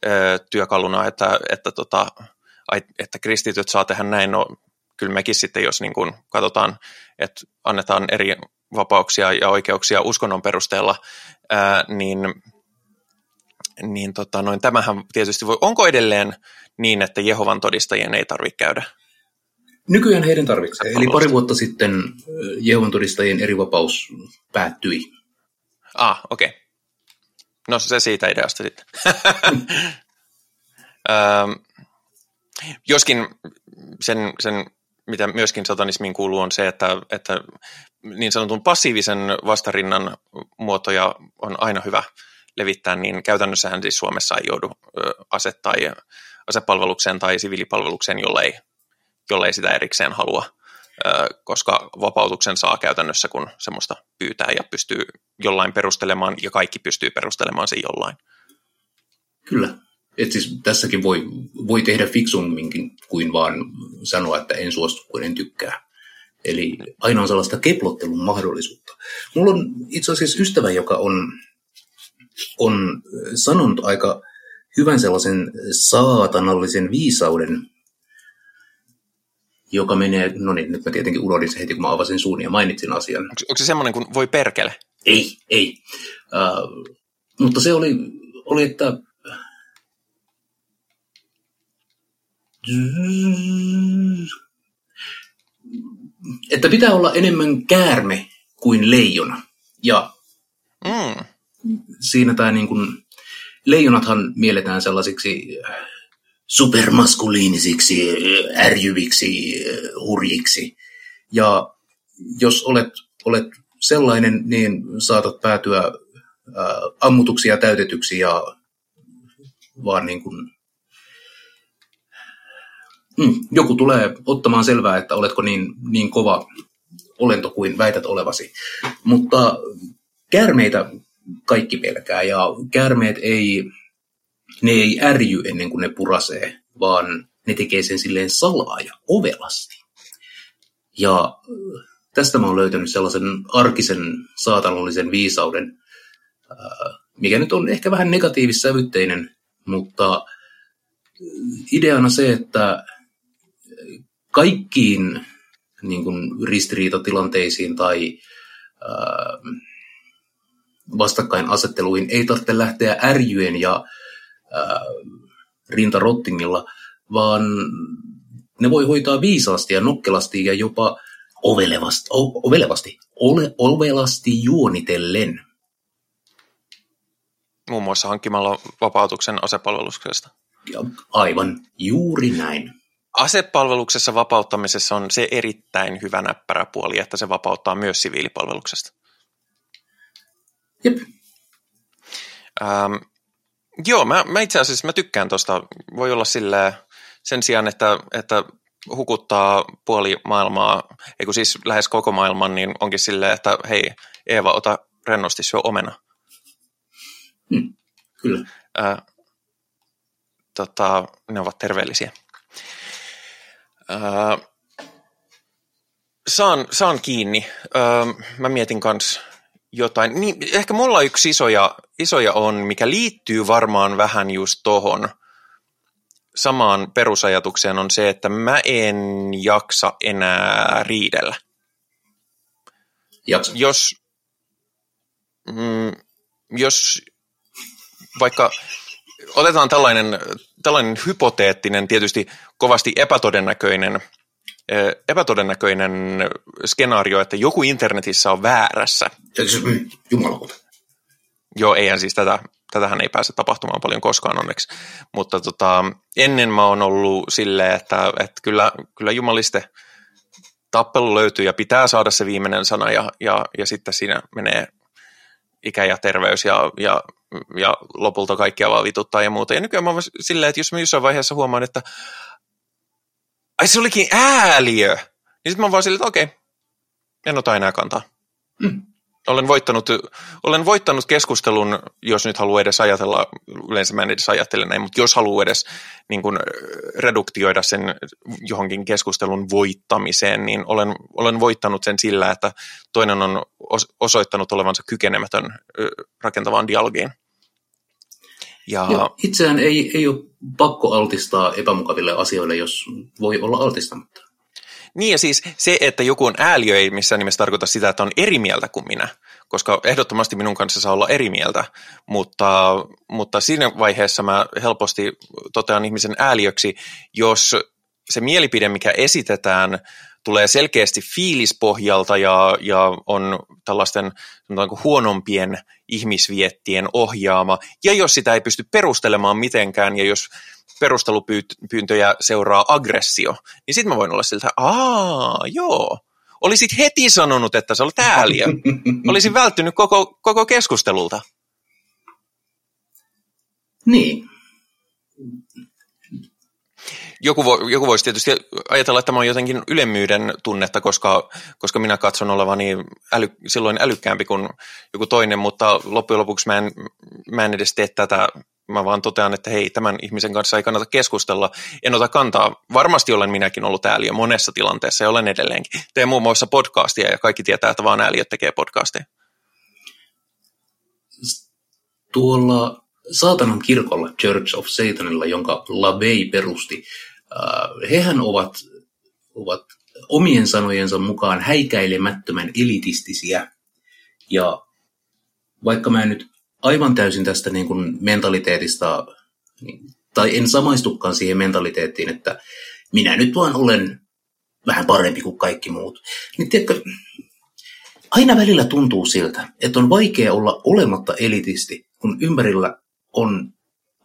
ö, työkaluna, että, että tota, että kristityt saa tehdä näin, no kyllä mekin sitten, jos niin kuin katsotaan, että annetaan eri vapauksia ja oikeuksia uskonnon perusteella, ää, niin, niin tota, noin, tämähän tietysti voi, onko edelleen niin, että Jehovan todistajien ei tarvitse käydä? Nykyään heidän tarvitsee. Eli pari vuotta sitten Jehovan todistajien eri vapaus päättyi. Ah, okei. Okay. No se siitä ideasta sitten. [laughs] Joskin sen, sen, mitä myöskin satanismiin kuuluu, on se, että, että niin sanotun passiivisen vastarinnan muotoja on aina hyvä levittää, niin käytännössähän siis Suomessa ei joudu ase- tai asepalvelukseen tai siviilipalvelukseen, jollei, jollei sitä erikseen halua, koska vapautuksen saa käytännössä, kun semmoista pyytää ja pystyy jollain perustelemaan, ja kaikki pystyy perustelemaan sen jollain. Kyllä. Et siis tässäkin voi, voi tehdä fiksumminkin kuin vaan sanoa, että en suostu, kun en tykkää. Eli aina on sellaista keplottelun mahdollisuutta. Mulla on itse asiassa ystävä, joka on, on sanonut aika hyvän sellaisen saatanallisen viisauden, joka menee, no niin, nyt mä tietenkin unohdin se heti, kun mä avasin suun ja mainitsin asian. Onko, onko se semmoinen kuin voi perkele? Ei, ei. Uh, mutta se oli, oli, että että pitää olla enemmän käärme kuin leijona. Ja mm. siinä tämä niin kuin, leijonathan mielletään sellaisiksi supermaskuliinisiksi, ärjyviksi, hurjiksi. Ja jos olet, olet sellainen, niin saatat päätyä ä, ammutuksia täytetyksi ja vaan niin kuin mm, joku tulee ottamaan selvää, että oletko niin, niin kova olento kuin väität olevasi. Mutta käärmeitä kaikki pelkää ja käärmeet ei, ne ei ärjy ennen kuin ne purasee, vaan ne tekee sen silleen salaa ja ovelasti. Ja tästä mä oon löytänyt sellaisen arkisen saatanallisen viisauden, mikä nyt on ehkä vähän negatiivissävytteinen, mutta ideana se, että kaikkiin niin kuin ristiriitatilanteisiin tai ää, vastakkainasetteluihin ei tarvitse lähteä ärjyen ja ää, rintarottingilla, vaan ne voi hoitaa viisaasti ja nokkelasti ja jopa ovelevasti, o, ovelevasti, ole, ovelasti juonitellen. Muun muassa hankkimalla vapautuksen asepalveluksesta. Ja aivan juuri näin. Asepalveluksessa vapauttamisessa on se erittäin hyvä näppärä puoli, että se vapauttaa myös siviilipalveluksesta. Jep. Ähm, joo, mä, mä itse asiassa mä tykkään tuosta. Voi olla silleen, sen sijaan, että, että hukuttaa puoli maailmaa, eikö siis lähes koko maailman, niin onkin silleen, että hei Eeva, ota rennosti syö omena. Hmm, kyllä. Äh, tota, ne ovat terveellisiä. Äh, saan, saan kiinni. Äh, mä mietin kans jotain. Niin, ehkä mulla yksi isoja, isoja on, mikä liittyy varmaan vähän just tohon samaan perusajatukseen, on se, että mä en jaksa enää riidellä. Jaksa. Jos, mm, jos vaikka otetaan tällainen, tällainen hypoteettinen, tietysti kovasti epätodennäköinen, epätodennäköinen skenaario, että joku internetissä on väärässä. Mm, Jumalauta. Joo, eihän siis tätä, tätähän ei pääse tapahtumaan paljon koskaan onneksi, mutta tota, ennen mä oon ollut silleen, että, että kyllä, kyllä jumaliste tappelu löytyy ja pitää saada se viimeinen sana ja, ja, ja sitten siinä menee ikä ja terveys ja, ja, ja lopulta kaikkia vaan vituttaa ja muuta. Ja nykyään mä oon silleen, että jos mä jossain vaiheessa huomaan, että ai se olikin ääliö, niin sitten mä oon vaan silleen, että okei, en ota enää kantaa. Mm. Olen voittanut, olen voittanut keskustelun, jos nyt haluaa edes ajatella, yleensä mä en edes ajattele näin, mutta jos haluaa edes niin kuin, reduktioida sen johonkin keskustelun voittamiseen, niin olen, olen voittanut sen sillä, että toinen on osoittanut olevansa kykenemätön rakentavaan dialogiin. Ja, ja itseään ei, ei ole pakko altistaa epämukaville asioille, jos voi olla altistamatta. Niin ja siis se, että joku on ääliö, ei missään nimessä tarkoita sitä, että on eri mieltä kuin minä, koska ehdottomasti minun kanssa saa olla eri mieltä, mutta, mutta siinä vaiheessa mä helposti totean ihmisen ääliöksi, jos se mielipide, mikä esitetään, tulee selkeästi fiilispohjalta ja, ja on tällaisten huonompien ihmisviettien ohjaama. Ja jos sitä ei pysty perustelemaan mitenkään ja jos perustelupyyntöjä seuraa aggressio, niin sitten mä voin olla siltä, aa, joo, olisit heti sanonut, että sä olet ääliö. [laughs] Olisin välttynyt koko, koko keskustelulta. Niin. Joku, vo, joku voisi tietysti ajatella, että tämä on jotenkin ylemmyyden tunnetta, koska, koska minä katson olevani äly, silloin älykkäämpi kuin joku toinen, mutta loppujen lopuksi mä en, mä en edes tee tätä mä vaan totean, että hei, tämän ihmisen kanssa ei kannata keskustella. En ota kantaa. Varmasti olen minäkin ollut ääliö monessa tilanteessa ja olen edelleenkin. Teen muun muassa podcastia ja kaikki tietää, että vaan ääliöt tekee podcasteja. Tuolla saatanan kirkolla Church of Satanilla, jonka LaVey perusti, äh, hehän ovat, ovat omien sanojensa mukaan häikäilemättömän elitistisiä. Ja vaikka mä en nyt aivan täysin tästä niin kuin mentaliteetista, niin, tai en samaistukaan siihen mentaliteettiin, että minä nyt vaan olen vähän parempi kuin kaikki muut. Niin tiedätkö, aina välillä tuntuu siltä, että on vaikea olla olematta elitisti, kun ympärillä on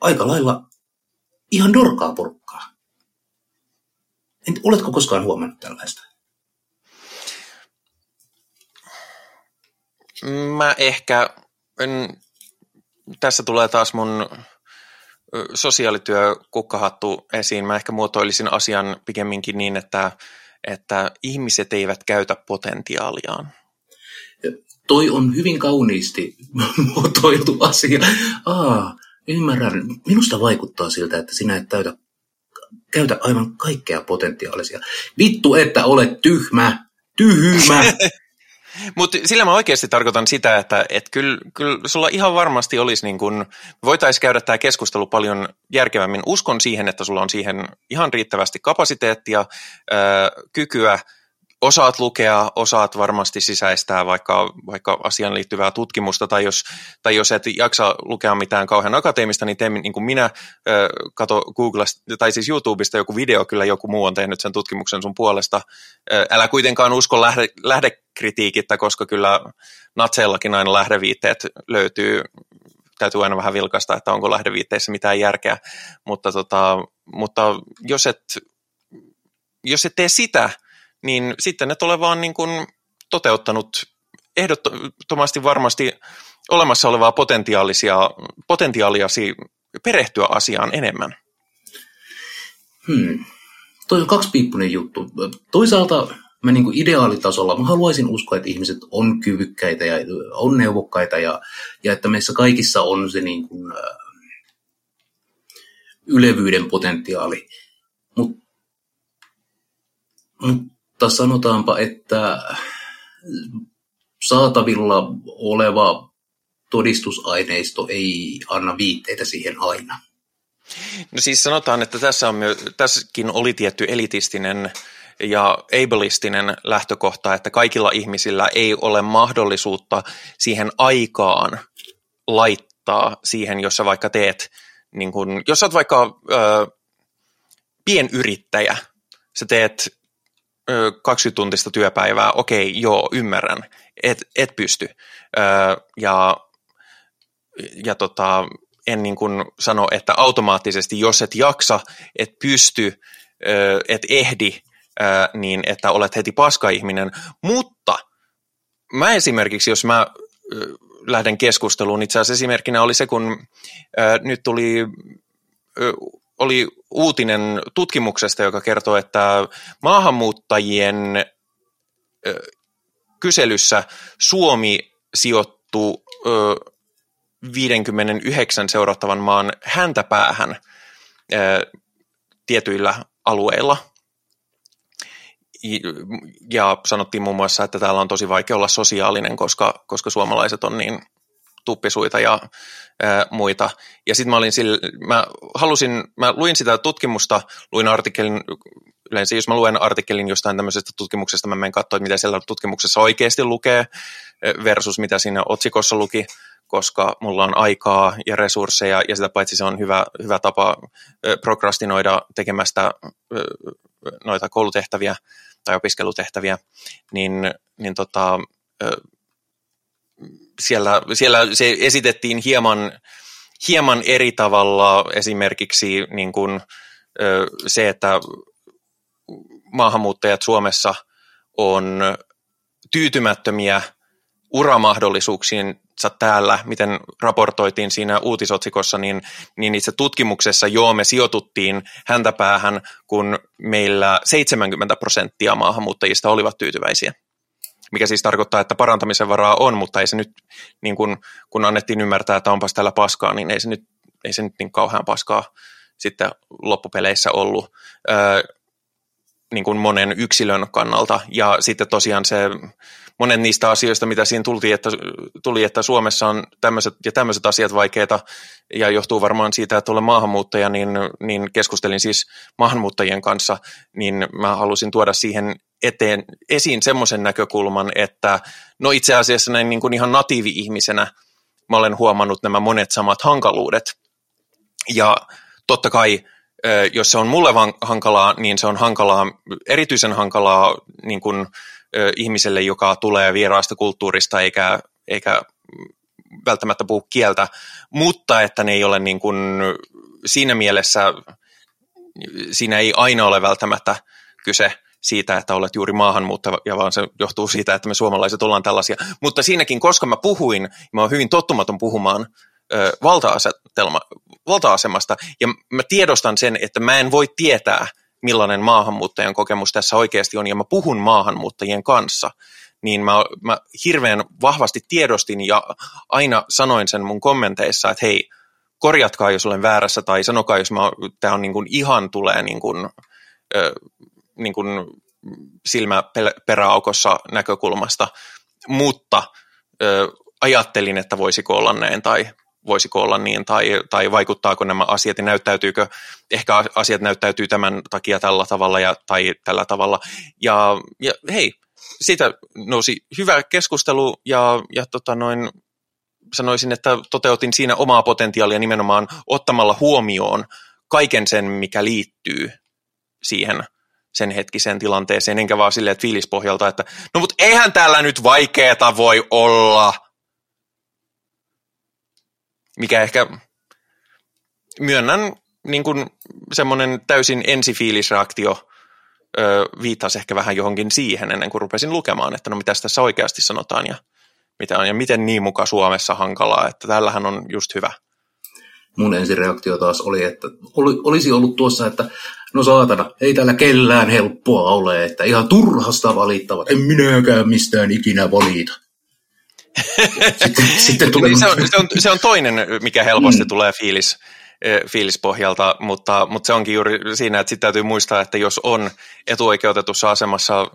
aika lailla ihan dorkaa porukkaa. En, oletko koskaan huomannut tällaista? Mä ehkä en tässä tulee taas mun sosiaalityö kukkahattu esiin. Mä ehkä muotoilisin asian pikemminkin niin, että, että ihmiset eivät käytä potentiaaliaan. Toi on hyvin kauniisti [laughs] muotoiltu asia. Aa, ymmärrän. Minusta vaikuttaa siltä, että sinä et täytä, käytä aivan kaikkea potentiaalisia. Vittu, että olet tyhmä. Tyhmä. [laughs] Mutta sillä mä oikeasti tarkoitan sitä, että et kyllä, kyllä sulla ihan varmasti olisi, niin kun, voitaisiin käydä tämä keskustelu paljon järkevämmin. Uskon siihen, että sulla on siihen ihan riittävästi kapasiteettia, ää, kykyä, osaat lukea, osaat varmasti sisäistää vaikka, vaikka asiaan liittyvää tutkimusta, tai jos, tai jos et jaksa lukea mitään kauhean akateemista, niin tee niin kuin minä, kato Googlesta, tai siis YouTubesta joku video, kyllä joku muu on tehnyt sen tutkimuksen sun puolesta. Älä kuitenkaan usko lähde, lähdekritiikittä, koska kyllä natseillakin aina lähdeviitteet löytyy, täytyy aina vähän vilkaista, että onko lähdeviitteissä mitään järkeä, mutta, tota, mutta jos, et, jos et tee sitä, niin sitten et ole vaan niin kuin toteuttanut ehdottomasti varmasti olemassa olevaa potentiaalisia, potentiaaliasi perehtyä asiaan enemmän. Hmm. Toi on kaksipiippunen juttu. Toisaalta mä niin kuin ideaalitasolla mä haluaisin uskoa, että ihmiset on kyvykkäitä ja on neuvokkaita ja, ja että meissä kaikissa on se niin kuin, äh, ylevyyden potentiaali. Mut, mutta sanotaanpa, että saatavilla oleva todistusaineisto ei anna viitteitä siihen aina. No siis sanotaan, että tässä on myös, tässäkin oli tietty elitistinen ja ableistinen lähtökohta, että kaikilla ihmisillä ei ole mahdollisuutta siihen aikaan laittaa siihen, jos sä vaikka teet, niin kun, jos sä oot vaikka ö, pienyrittäjä, sä teet ö, 20-tuntista työpäivää, okei, joo, ymmärrän, et, et pysty. Ö, ja ja tota, en niin kuin sano, että automaattisesti, jos et jaksa, et pysty, et ehdi, niin että olet heti paska-ihminen. Mutta mä esimerkiksi, jos mä lähden keskusteluun, itse asiassa esimerkkinä oli se, kun nyt tuli, oli uutinen tutkimuksesta, joka kertoo, että maahanmuuttajien kyselyssä Suomi sijoittuu 59 seurattavan maan häntäpäähän tietyillä alueilla. Ja sanottiin muun muassa, että täällä on tosi vaikea olla sosiaalinen, koska, koska suomalaiset on niin tuppisuita ja ää, muita. Ja sitten mä olin sille, mä halusin, mä luin sitä tutkimusta, luin artikkelin, yleensä jos mä luen artikkelin jostain tämmöisestä tutkimuksesta, mä menen katsoa, mitä siellä tutkimuksessa oikeasti lukee versus mitä siinä otsikossa luki, koska mulla on aikaa ja resursseja ja sitä paitsi se on hyvä, hyvä tapa prokrastinoida tekemästä noita koulutehtäviä tai opiskelutehtäviä, niin, niin tota, siellä, siellä se esitettiin hieman, hieman eri tavalla esimerkiksi niin kuin, se, että maahanmuuttajat Suomessa on tyytymättömiä uramahdollisuuksiin täällä, miten raportoitiin siinä uutisotsikossa, niin, niin itse tutkimuksessa joo, me sijoituttiin häntä päähän, kun meillä 70 prosenttia maahanmuuttajista olivat tyytyväisiä. Mikä siis tarkoittaa, että parantamisen varaa on, mutta ei se nyt, niin kun, kun annettiin ymmärtää, että onpas täällä paskaa, niin ei se nyt, ei se nyt niin kauhean paskaa sitten loppupeleissä ollut. Öö, niin kuin monen yksilön kannalta. Ja sitten tosiaan se monen niistä asioista, mitä siinä tuli, että, tuli, että Suomessa on tämmöiset ja tämmöiset asiat vaikeita, ja johtuu varmaan siitä, että olen maahanmuuttaja, niin, niin keskustelin siis maahanmuuttajien kanssa, niin mä halusin tuoda siihen eteen, esiin semmoisen näkökulman, että no itse asiassa näin niin kuin ihan natiivi-ihmisenä mä olen huomannut nämä monet samat hankaluudet, ja totta kai jos se on mulle hankalaa, niin se on hankalaa, erityisen hankalaa niin kuin, ihmiselle, joka tulee vieraasta kulttuurista eikä, eikä välttämättä puhu kieltä, mutta että ne ei ole niin kuin, siinä mielessä, siinä ei aina ole välttämättä kyse siitä, että olet juuri maahanmuuttaja, vaan se johtuu siitä, että me suomalaiset ollaan tällaisia. Mutta siinäkin, koska mä puhuin, mä oon hyvin tottumaton puhumaan ö, valta-asemasta, ja mä tiedostan sen, että mä en voi tietää, millainen maahanmuuttajan kokemus tässä oikeasti on, ja mä puhun maahanmuuttajien kanssa, niin mä, mä hirveän vahvasti tiedostin ja aina sanoin sen mun kommenteissa, että hei, korjatkaa, jos olen väärässä, tai sanokaa, jos tämä on niin kuin ihan tulee niin kuin, ö, niin kuin silmä peräaukossa näkökulmasta, mutta ö, ajattelin, että voisiko olla näin, tai voisiko olla niin, tai, tai vaikuttaako nämä asiat ja näyttäytyykö, ehkä asiat näyttäytyy tämän takia tällä tavalla ja, tai tällä tavalla. Ja, ja hei, siitä nousi hyvä keskustelu ja, ja tota noin, sanoisin, että toteutin siinä omaa potentiaalia nimenomaan ottamalla huomioon kaiken sen, mikä liittyy siihen sen hetkiseen tilanteeseen, enkä vaan silleen, että fiilispohjalta, että no mutta eihän täällä nyt vaikeeta voi olla. Mikä ehkä myönnän niin semmoinen täysin ensifiilisreaktio ö, viittasi ehkä vähän johonkin siihen ennen kuin rupesin lukemaan, että no mitä tässä oikeasti sanotaan ja mitä on ja miten niin muka Suomessa hankalaa, että tällähän on just hyvä. Mun ensireaktio taas oli, että oli, olisi ollut tuossa, että no saatana, ei täällä kellään helppoa ole, että ihan turhasta valittavat, en minäkään mistään ikinä valita. [laughs] sitten, sitten tulee... niin se, on, se, on, se on toinen, mikä helposti mm. tulee fiilis, fiilispohjalta, mutta, mutta se onkin juuri siinä, että sitten täytyy muistaa, että jos on etuoikeutetussa asemassa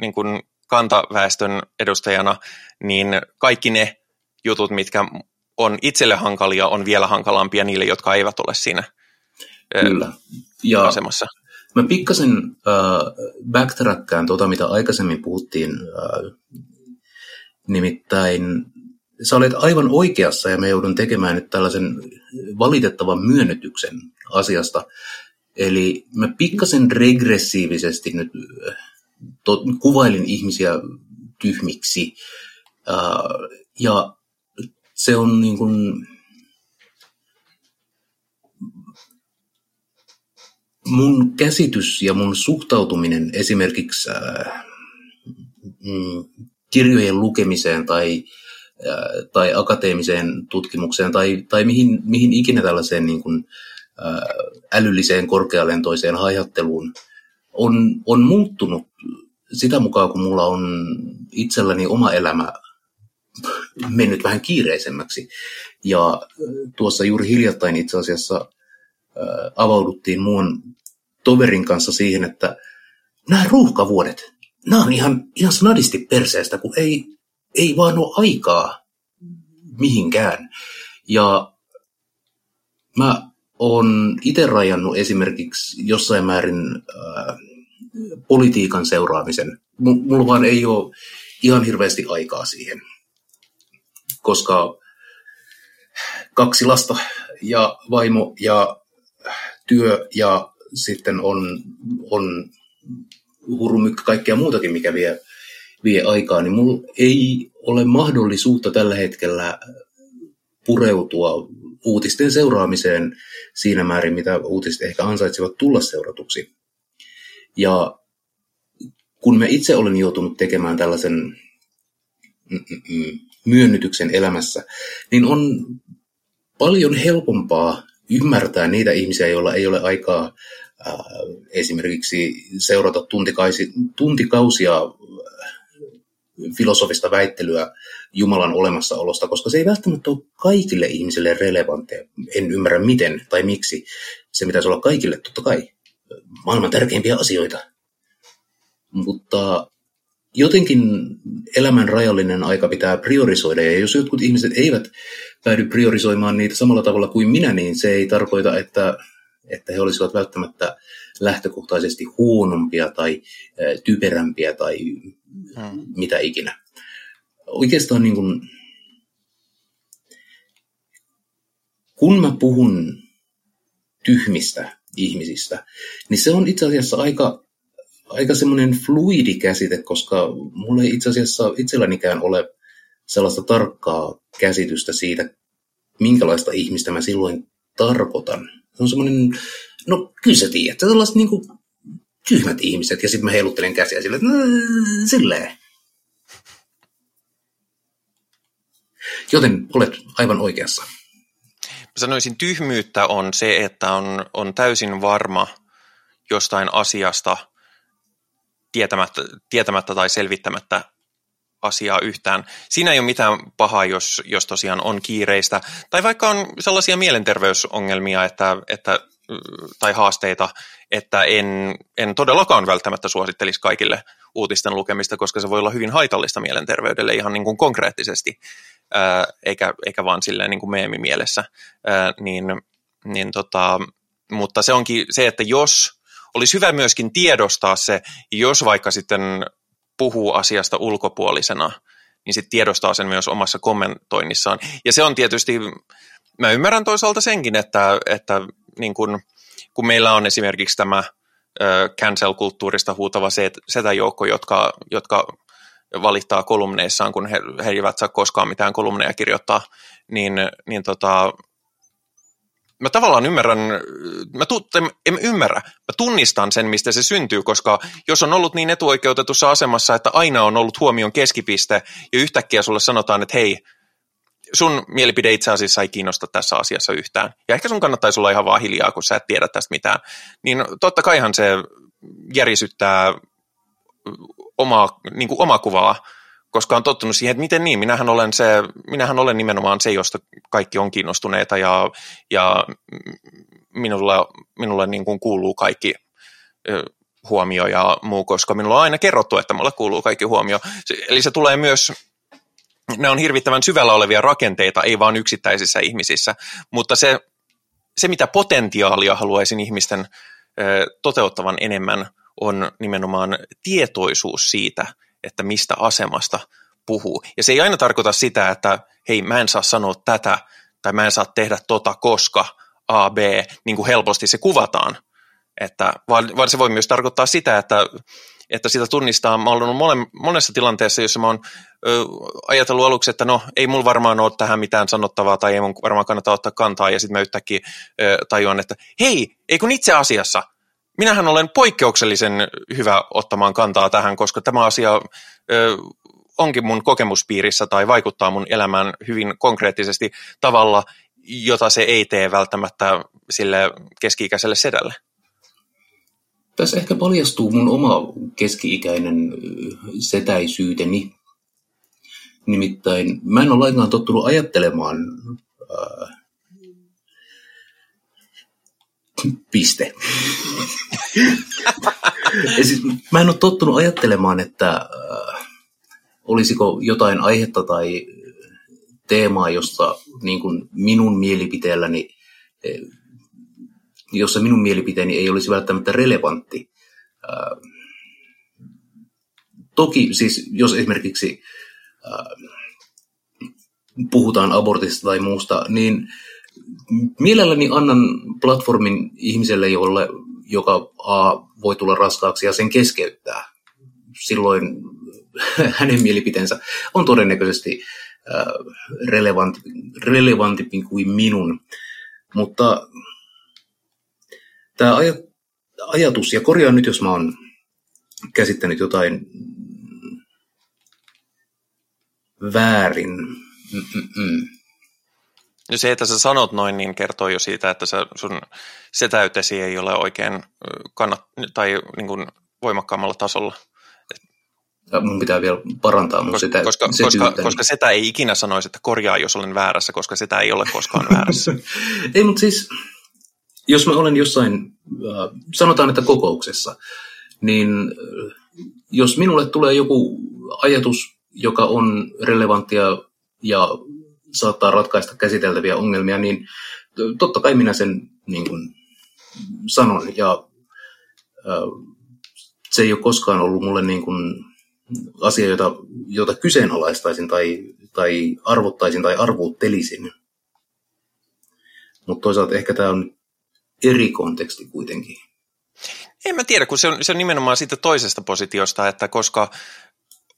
niin kuin kantaväestön edustajana, niin kaikki ne jutut, mitkä on itselle hankalia, on vielä hankalampia niille, jotka eivät ole siinä Kyllä. Ja asemassa. Mä pikkasen äh, backtrackkaan tuota, mitä aikaisemmin puhuttiin, äh, nimittäin sä olet aivan oikeassa ja me joudun tekemään nyt tällaisen valitettavan myönnytyksen asiasta. Eli mä pikkasen regressiivisesti nyt to, kuvailin ihmisiä tyhmiksi. Uh, ja se on niin kuin, mun käsitys ja mun suhtautuminen esimerkiksi äh, mm, kirjojen lukemiseen tai, äh, tai akateemiseen tutkimukseen tai, tai mihin, mihin ikinä tällaiseen niin kuin, äh, älylliseen korkealentoiseen hajatteluun on, on muuttunut sitä mukaan, kun mulla on itselläni oma elämä mennyt vähän kiireisemmäksi. Ja tuossa juuri hiljattain itse asiassa avauduttiin muun toverin kanssa siihen, että nämä ruuhkavuodet, nämä on ihan, ihan snadisti perseestä, kun ei, ei vaan ole aikaa mihinkään. Ja mä oon itse rajannut esimerkiksi jossain määrin äh, politiikan seuraamisen. M- mulla vaan ei ole ihan hirveästi aikaa siihen, koska kaksi lasta ja vaimo ja työ ja sitten on, on hurumykkä kaikkea muutakin, mikä vie, vie aikaa, niin mulla ei ole mahdollisuutta tällä hetkellä pureutua uutisten seuraamiseen siinä määrin, mitä uutiset ehkä ansaitsevat tulla seuratuksi. Ja kun mä itse olen joutunut tekemään tällaisen mm, mm, mm, myönnytyksen elämässä, niin on paljon helpompaa ymmärtää niitä ihmisiä, joilla ei ole aikaa äh, esimerkiksi seurata tuntikausia, tuntikausia äh, filosofista väittelyä Jumalan olemassaolosta, koska se ei välttämättä ole kaikille ihmisille relevantteja. En ymmärrä miten tai miksi. Se pitäisi olla kaikille totta kai maailman tärkeimpiä asioita. Mutta jotenkin elämän rajallinen aika pitää priorisoida, ja jos jotkut ihmiset eivät päädy priorisoimaan niitä samalla tavalla kuin minä, niin se ei tarkoita, että, että he olisivat välttämättä lähtökohtaisesti huonompia tai typerämpiä tai hmm. mitä ikinä. Oikeastaan niin kuin, kun mä puhun tyhmistä ihmisistä, niin se on itse asiassa aika aika semmoinen fluidi käsite, koska mulla ei itse asiassa itsellänikään ole sellaista tarkkaa käsitystä siitä, minkälaista ihmistä mä silloin tarkoitan. Se on semmoinen, no kyllä sä tiedät, sellaiset niin kuin tyhmät ihmiset, ja sitten mä heiluttelen käsiä sille, että silleen. Joten olet aivan oikeassa. Mä sanoisin, tyhmyyttä on se, että on, on täysin varma jostain asiasta – tietämättä, tietämättä tai selvittämättä asiaa yhtään. Siinä ei ole mitään pahaa, jos, jos tosiaan on kiireistä. Tai vaikka on sellaisia mielenterveysongelmia että, että, tai haasteita, että en, en todellakaan välttämättä suosittelisi kaikille uutisten lukemista, koska se voi olla hyvin haitallista mielenterveydelle ihan niin kuin konkreettisesti. eikä, eikä vaan silleen niin kuin meemimielessä, niin, niin tota, mutta se onkin se, että jos olisi hyvä myöskin tiedostaa se, jos vaikka sitten puhuu asiasta ulkopuolisena, niin sitten tiedostaa sen myös omassa kommentoinnissaan. Ja se on tietysti, mä ymmärrän toisaalta senkin, että, että niin kun, kun meillä on esimerkiksi tämä cancel-kulttuurista huutava setäjoukko, jotka, jotka valittaa kolumneissaan, kun he, he eivät saa koskaan mitään kolumneja kirjoittaa, niin, niin tota, mä tavallaan ymmärrän, mä tu, en ymmärrä, mä tunnistan sen, mistä se syntyy, koska jos on ollut niin etuoikeutetussa asemassa, että aina on ollut huomion keskipiste, ja yhtäkkiä sulle sanotaan, että hei, sun mielipide itse asiassa ei kiinnosta tässä asiassa yhtään, ja ehkä sun kannattaisi olla ihan vaan hiljaa, kun sä et tiedä tästä mitään, niin totta kaihan se järisyttää omaa, niin kuin omaa kuvaa, koska on tottunut siihen, että miten niin, minähän olen, se, minähän olen nimenomaan se, josta kaikki on kiinnostuneita ja, ja minulla, minulle niin kuin kuuluu kaikki huomio ja muu, koska minulla on aina kerrottu, että mulle kuuluu kaikki huomio. Eli se tulee myös, ne on hirvittävän syvällä olevia rakenteita, ei vaan yksittäisissä ihmisissä, mutta se, se mitä potentiaalia haluaisin ihmisten toteuttavan enemmän, on nimenomaan tietoisuus siitä, että mistä asemasta puhuu. Ja se ei aina tarkoita sitä, että hei, mä en saa sanoa tätä tai mä en saa tehdä tota, koska A, B, niin kuin helposti se kuvataan. Että, vaan, vaan se voi myös tarkoittaa sitä, että, että sitä tunnistaa. Mä olen ollut monessa tilanteessa, jossa mä oon ö, ajatellut aluksi, että no ei mulla varmaan ole tähän mitään sanottavaa tai ei mun varmaan kannata ottaa kantaa ja sitten mä yhtäkkiä ö, tajuan, että hei, ei kun itse asiassa – minähän olen poikkeuksellisen hyvä ottamaan kantaa tähän, koska tämä asia ö, onkin mun kokemuspiirissä tai vaikuttaa mun elämään hyvin konkreettisesti tavalla, jota se ei tee välttämättä sille keski-ikäiselle sedälle. Tässä ehkä paljastuu mun oma keski-ikäinen setäisyyteni. Nimittäin mä en ole lainkaan tottunut ajattelemaan äh, Piste. ja siis, mä en ole tottunut ajattelemaan, että äh, olisiko jotain aihetta tai teemaa, josta niin kuin minun mielipiteelläni, eh, jossa minun mielipiteeni ei olisi välttämättä relevantti. Äh, toki siis, jos esimerkiksi äh, puhutaan abortista tai muusta, niin mielelläni annan platformin ihmiselle, jolle, joka A voi tulla raskaaksi ja sen keskeyttää. Silloin [laughs] hänen mielipiteensä on todennäköisesti relevanti, relevantimpi kuin minun. Mutta tämä ajatus, ja korjaan nyt, jos mä oon käsittänyt jotain väärin. Mm-mm. Ja se, että sä sanot noin, niin kertoo jo siitä, että sä, sun setäytesi ei ole oikein kannat, tai niin kuin voimakkaammalla tasolla. Ja mun pitää vielä parantaa mun koska, sitä, koska, koska, koska setä ei ikinä sanoisi, että korjaa, jos olen väärässä, koska sitä ei ole koskaan [laughs] väärässä. ei, mutta siis, jos mä olen jossain, sanotaan, että kokouksessa, niin jos minulle tulee joku ajatus, joka on relevanttia ja saattaa ratkaista käsiteltäviä ongelmia, niin totta kai minä sen niin kuin sanon. Ja se ei ole koskaan ollut mulle niin kuin asia, jota, jota kyseenalaistaisin tai, tai arvottaisin tai arvuuttelisin. Mutta toisaalta ehkä tämä on eri konteksti kuitenkin. En mä tiedä, kun se on, se on nimenomaan siitä toisesta positiosta, että koska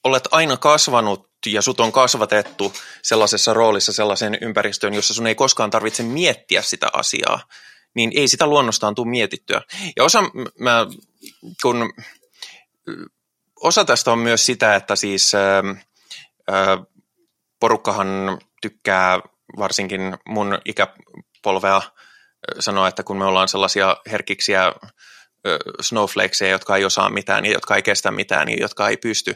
olet aina kasvanut ja sut on kasvatettu sellaisessa roolissa sellaiseen ympäristöön, jossa sun ei koskaan tarvitse miettiä sitä asiaa, niin ei sitä luonnostaan tule mietittyä. Ja osa, mä, kun, osa tästä on myös sitä, että siis ää, ää, porukkahan tykkää varsinkin mun ikäpolvea sanoa, että kun me ollaan sellaisia herkiksiä snowflakesia, jotka ei osaa mitään, jotka ei kestä mitään, jotka ei pysty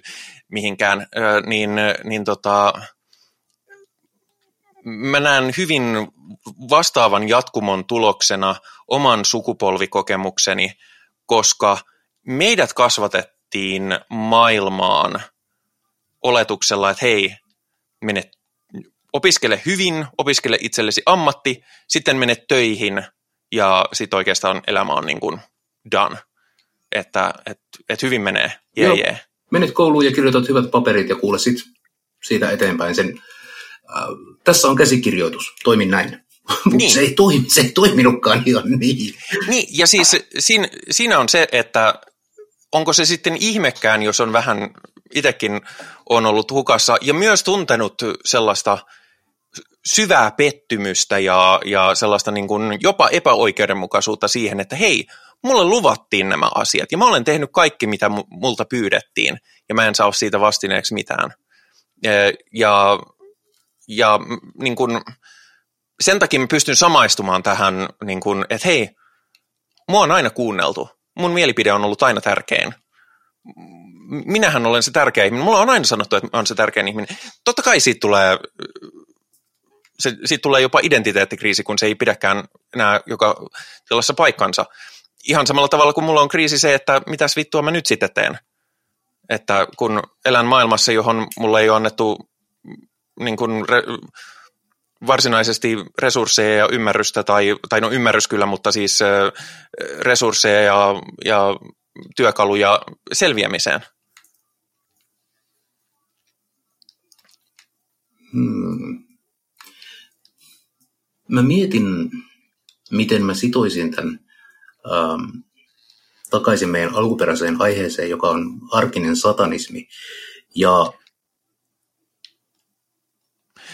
mihinkään, niin, niin tota, mä näen hyvin vastaavan jatkumon tuloksena oman sukupolvikokemukseni, koska meidät kasvatettiin maailmaan oletuksella, että hei, mene opiskele hyvin, opiskele itsellesi ammatti, sitten mene töihin ja sitten oikeastaan elämä on niin kuin done. Että et, et hyvin menee, jee, Joo. jee. Menet kouluun ja kirjoitat hyvät paperit ja kuule sit siitä eteenpäin sen. Äh, tässä on käsikirjoitus, toimin näin. [laughs] Mutta Niin. se, ei toimi, se ei toiminutkaan ihan niin. Niin, ja siis siinä, siinä on se, että onko se sitten ihmekään, jos on vähän, itsekin on ollut hukassa, ja myös tuntenut sellaista syvää pettymystä ja, ja sellaista niin kuin jopa epäoikeudenmukaisuutta siihen, että hei, mulle luvattiin nämä asiat, ja mä olen tehnyt kaikki, mitä mu- multa pyydettiin, ja mä en saa siitä vastineeksi mitään. Ja, ja, niin kuin, sen takia mä pystyn samaistumaan tähän, niin kuin, että hei, mua on aina kuunneltu. Mun mielipide on ollut aina tärkein. Minähän olen se tärkeä ihminen. Mulla on aina sanottu, että olen se tärkein ihminen. Totta kai siitä tulee, se, siitä tulee jopa identiteettikriisi, kun se ei pidäkään enää joka sellaisessa paikkansa. Ihan samalla tavalla kuin mulla on kriisi se, että mitäs vittua mä nyt sitten teen. Että kun elän maailmassa, johon mulle ei ole annettu niin kuin re, varsinaisesti resursseja ja ymmärrystä, tai, tai no ymmärrys kyllä, mutta siis resursseja ja, ja työkaluja selviämiseen. Hmm. Mä mietin, miten mä sitoisin tämän ähm, takaisin meidän alkuperäiseen aiheeseen, joka on arkinen satanismi. Ja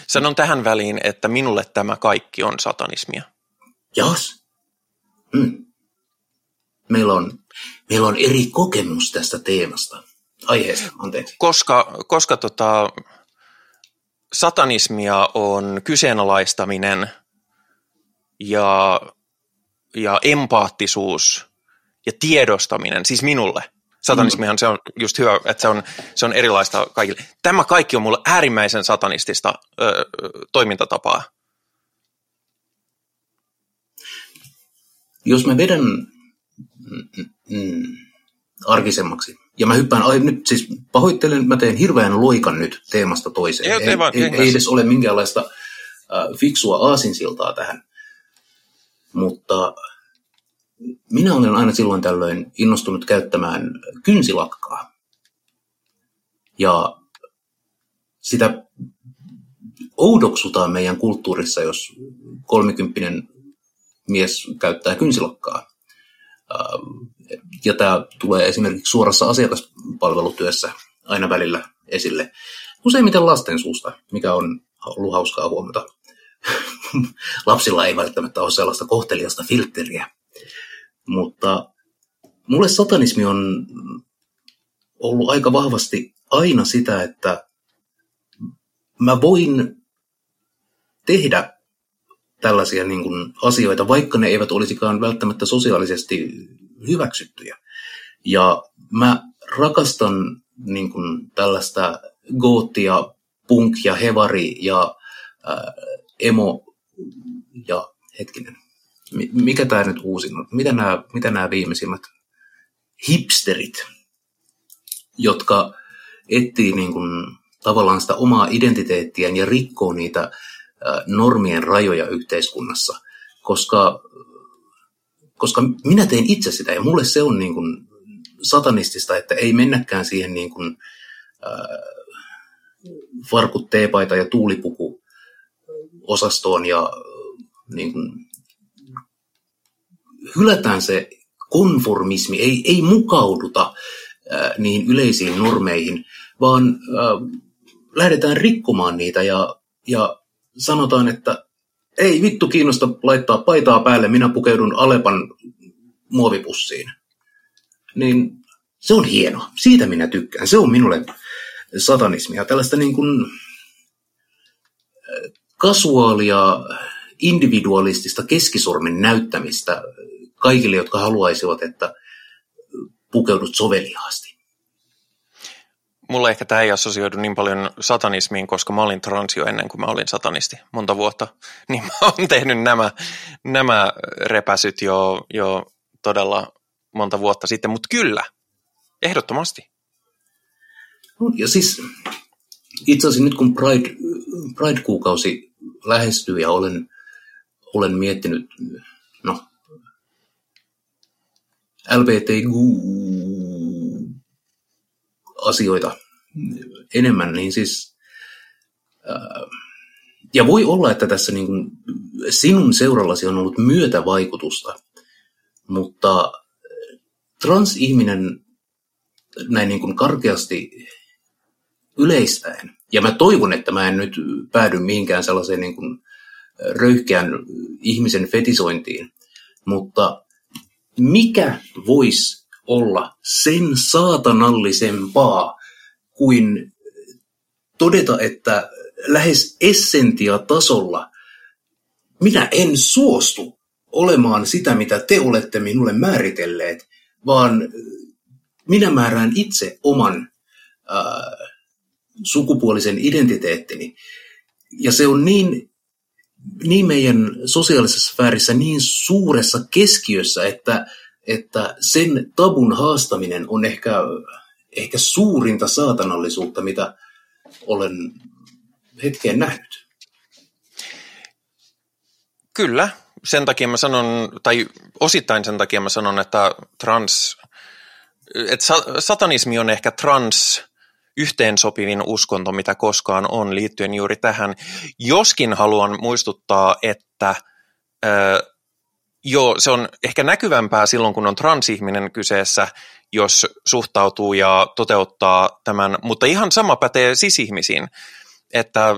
Sanon tähän väliin, että minulle tämä kaikki on satanismia. jas, hmm. meillä, on, meillä on eri kokemus tästä teemasta, aiheesta, anteeksi. Koska, koska tota, satanismia on kyseenalaistaminen ja, ja empaattisuus ja tiedostaminen, siis minulle. Satanismihan se on just hyvä, että se on, se on erilaista kaikille. Tämä kaikki on mulle äärimmäisen satanistista ö, toimintatapaa. Jos mä vedän mm, mm, arkisemmaksi, ja mä hyppään, ai, nyt siis pahoittelen, mä teen hirveän loikan nyt teemasta toiseen. Ei, ei, ei ei edes ole minkäänlaista äh, fiksua aasinsiltaa tähän. Mutta minä olen aina silloin tällöin innostunut käyttämään kynsilakkaa. Ja sitä oudoksutaan meidän kulttuurissa, jos kolmikymppinen mies käyttää kynsilakkaa. Ja tämä tulee esimerkiksi suorassa asiakaspalvelutyössä aina välillä esille. Useimmiten lasten suusta, mikä on ollut hauskaa huomata. [laughs] Lapsilla ei välttämättä ole sellaista kohteliasta filtteriä. Mutta mulle satanismi on ollut aika vahvasti aina sitä, että mä voin tehdä tällaisia niin kuin asioita, vaikka ne eivät olisikaan välttämättä sosiaalisesti hyväksyttyjä. Ja mä rakastan niin kuin tällaista goottia, punk ja hevari ja ää, emo ja hetkinen, mi- mikä tämä nyt uusin on? Mitä nämä, mitä nämä viimeisimmät hipsterit, jotka etsii niin kuin tavallaan sitä omaa identiteettiään ja rikkoo niitä normien rajoja yhteiskunnassa, koska, koska minä teen itse sitä ja mulle se on niin kuin satanistista, että ei mennäkään siihen niin kuin, ää, farkut, teepaita ja tuulipuku osastoon ja niin kuin, hylätään se konformismi, ei, ei mukauduta ää, niihin yleisiin normeihin, vaan ää, lähdetään rikkomaan niitä ja, ja sanotaan, että ei vittu kiinnosta laittaa paitaa päälle, minä pukeudun Alepan muovipussiin. Niin se on hieno. Siitä minä tykkään. Se on minulle satanismia. Tällaista niin kuin kasuaalia, individualistista keskisormen näyttämistä kaikille, jotka haluaisivat, että pukeudut soveliaasti. Mulle ehkä tämä ei assosioidu niin paljon satanismiin, koska mä olin transio ennen kuin mä olin satanisti monta vuotta. [laughs] Niin mä oon tehnyt nämä, nämä repäsyt jo, jo todella monta vuotta sitten, mutta kyllä, ehdottomasti. Ja siis itse asiassa nyt kun Pride Pride-kuukausi lähestyy ja olen, olen miettinyt, no, LBTQ-asioita enemmän, niin siis, ja voi olla, että tässä niin kuin sinun seurallasi on ollut myötävaikutusta, mutta transihminen näin niin kuin karkeasti yleistäen, ja mä toivon, että mä en nyt päädy mihinkään sellaiseen niin kuin röyhkeän ihmisen fetisointiin, mutta mikä voisi olla sen saatanallisempaa kuin todeta, että lähes essentia-tasolla minä en suostu olemaan sitä, mitä te olette minulle määritelleet, vaan minä määrään itse oman äh, sukupuolisen identiteettini. Ja se on niin, niin meidän sosiaalisessa sfäärissä niin suuressa keskiössä, että, että sen tabun haastaminen on ehkä, ehkä suurinta saatanallisuutta, mitä olen hetkeen nähnyt. Kyllä, sen takia mä sanon, tai osittain sen takia mä sanon, että trans, että satanismi on ehkä trans yhteensopivin uskonto, mitä koskaan on liittyen juuri tähän. Joskin haluan muistuttaa, että ö, joo, se on ehkä näkyvämpää silloin, kun on transihminen kyseessä, jos suhtautuu ja toteuttaa tämän, mutta ihan sama pätee sisihmisiin, että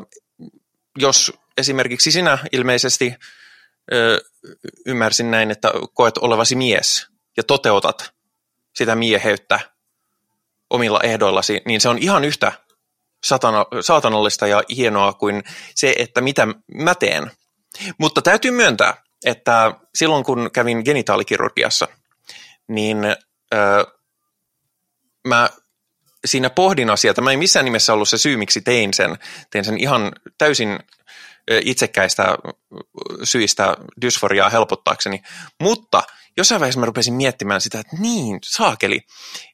jos esimerkiksi sinä ilmeisesti ö, ymmärsin näin, että koet olevasi mies ja toteutat sitä mieheyttä omilla ehdoillasi, niin se on ihan yhtä satana, saatanallista ja hienoa kuin se, että mitä mä teen. Mutta täytyy myöntää, että silloin kun kävin genitaalikirurgiassa, niin öö, mä siinä pohdin asiaa. Tämä ei missään nimessä ollut se syy, miksi tein sen. Tein sen ihan täysin itsekkäistä syistä dysforiaa helpottaakseni. Mutta jossain vaiheessa mä rupesin miettimään sitä, että niin, saakeli,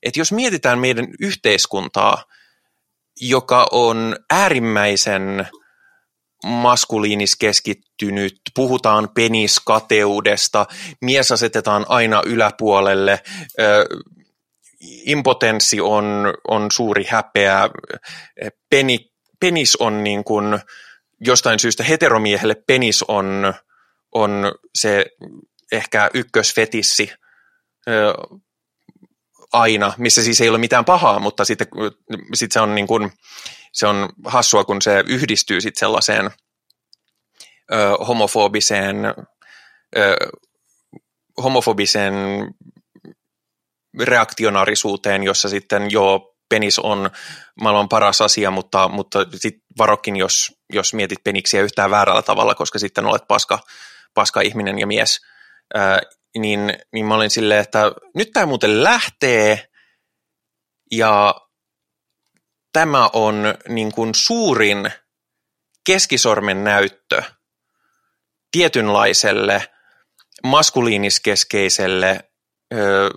että jos mietitään meidän yhteiskuntaa, joka on äärimmäisen maskuliinis keskittynyt, puhutaan peniskateudesta, mies asetetaan aina yläpuolelle, impotenssi on, on suuri häpeä, peni, penis on niin kuin, jostain syystä heteromiehelle penis on, on se ehkä ykkösfetissi ö, aina, missä siis ei ole mitään pahaa, mutta sitten sit se, on niin kuin, se on hassua, kun se yhdistyy sitten sellaiseen ö, homofobiseen, ö, homofobiseen reaktionarisuuteen, jossa sitten joo, penis on maailman paras asia, mutta, mutta sitten varokin, jos, jos mietit peniksiä yhtään väärällä tavalla, koska sitten olet paska, paska ihminen ja mies – ää, niin, niin mä olin silleen, että nyt tämä muuten lähtee ja tämä on niin kuin suurin keskisormen näyttö tietynlaiselle maskuliiniskeskeiselle ö,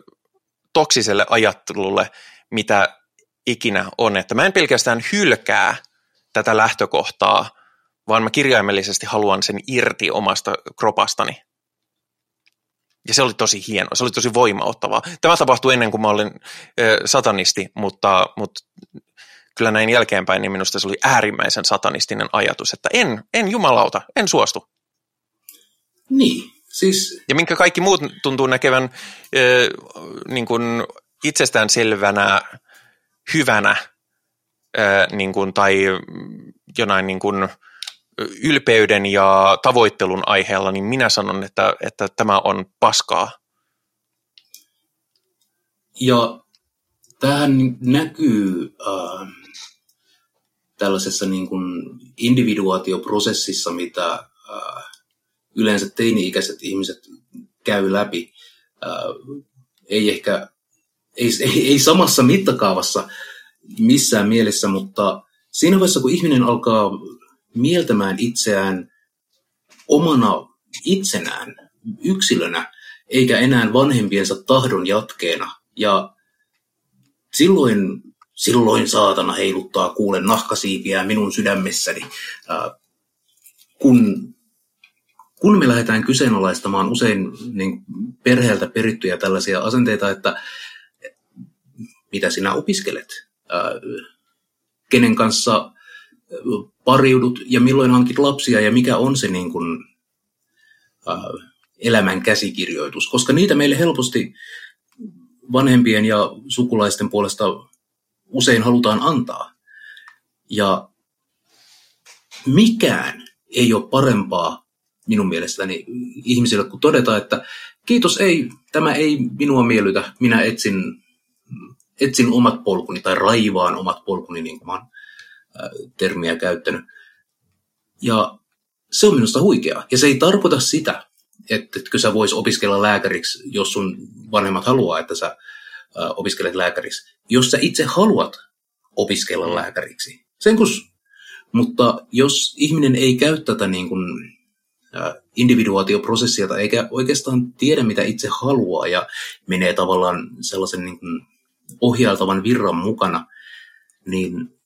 toksiselle ajattelulle, mitä ikinä on. Että mä en pelkästään hylkää tätä lähtökohtaa, vaan mä kirjaimellisesti haluan sen irti omasta kropastani. Ja se oli tosi hieno, se oli tosi voimauttavaa. Tämä tapahtui ennen kuin mä olin ö, satanisti, mutta, mutta kyllä näin jälkeenpäin, niin minusta se oli äärimmäisen satanistinen ajatus, että en, en jumalauta, en suostu. Niin, siis... Ja minkä kaikki muut tuntuu näkevän ö, niin kuin itsestäänselvänä, hyvänä ö, niin kuin, tai jonain niin kuin, ylpeyden ja tavoittelun aiheella, niin minä sanon, että, että tämä on paskaa. Ja tähän näkyy äh, tällaisessa niin kuin individuaatioprosessissa, mitä äh, yleensä teini-ikäiset ihmiset käy läpi. Äh, ei ehkä, ei, ei, ei samassa mittakaavassa missään mielessä, mutta siinä vaiheessa, kun ihminen alkaa mieltämään itseään omana itsenään, yksilönä, eikä enää vanhempiensa tahdon jatkeena. Ja silloin silloin saatana heiluttaa kuulen nahkasiipiä minun sydämessäni. Kun, kun me lähdetään kyseenalaistamaan usein niin perheeltä perittyjä tällaisia asenteita, että mitä sinä opiskelet, kenen kanssa pariudut ja milloin hankit lapsia ja mikä on se niin kuin, elämän käsikirjoitus, koska niitä meille helposti vanhempien ja sukulaisten puolesta usein halutaan antaa. Ja mikään ei ole parempaa minun mielestäni ihmisille kuin todeta, että kiitos ei, tämä ei minua miellytä, minä etsin, etsin omat polkuni tai raivaan omat polkuni, niin kuin olen termiä käyttänyt. Ja se on minusta huikeaa. Ja se ei tarkoita sitä, että etkö sä vois opiskella lääkäriksi, jos sun vanhemmat haluaa, että sä opiskelet lääkäriksi. Jos sä itse haluat opiskella lääkäriksi, sen kus, mutta jos ihminen ei käy tätä niin kuin, individuaatioprosessia tai eikä oikeastaan tiedä, mitä itse haluaa ja menee tavallaan sellaisen niin kuin ohjailtavan virran mukana, niin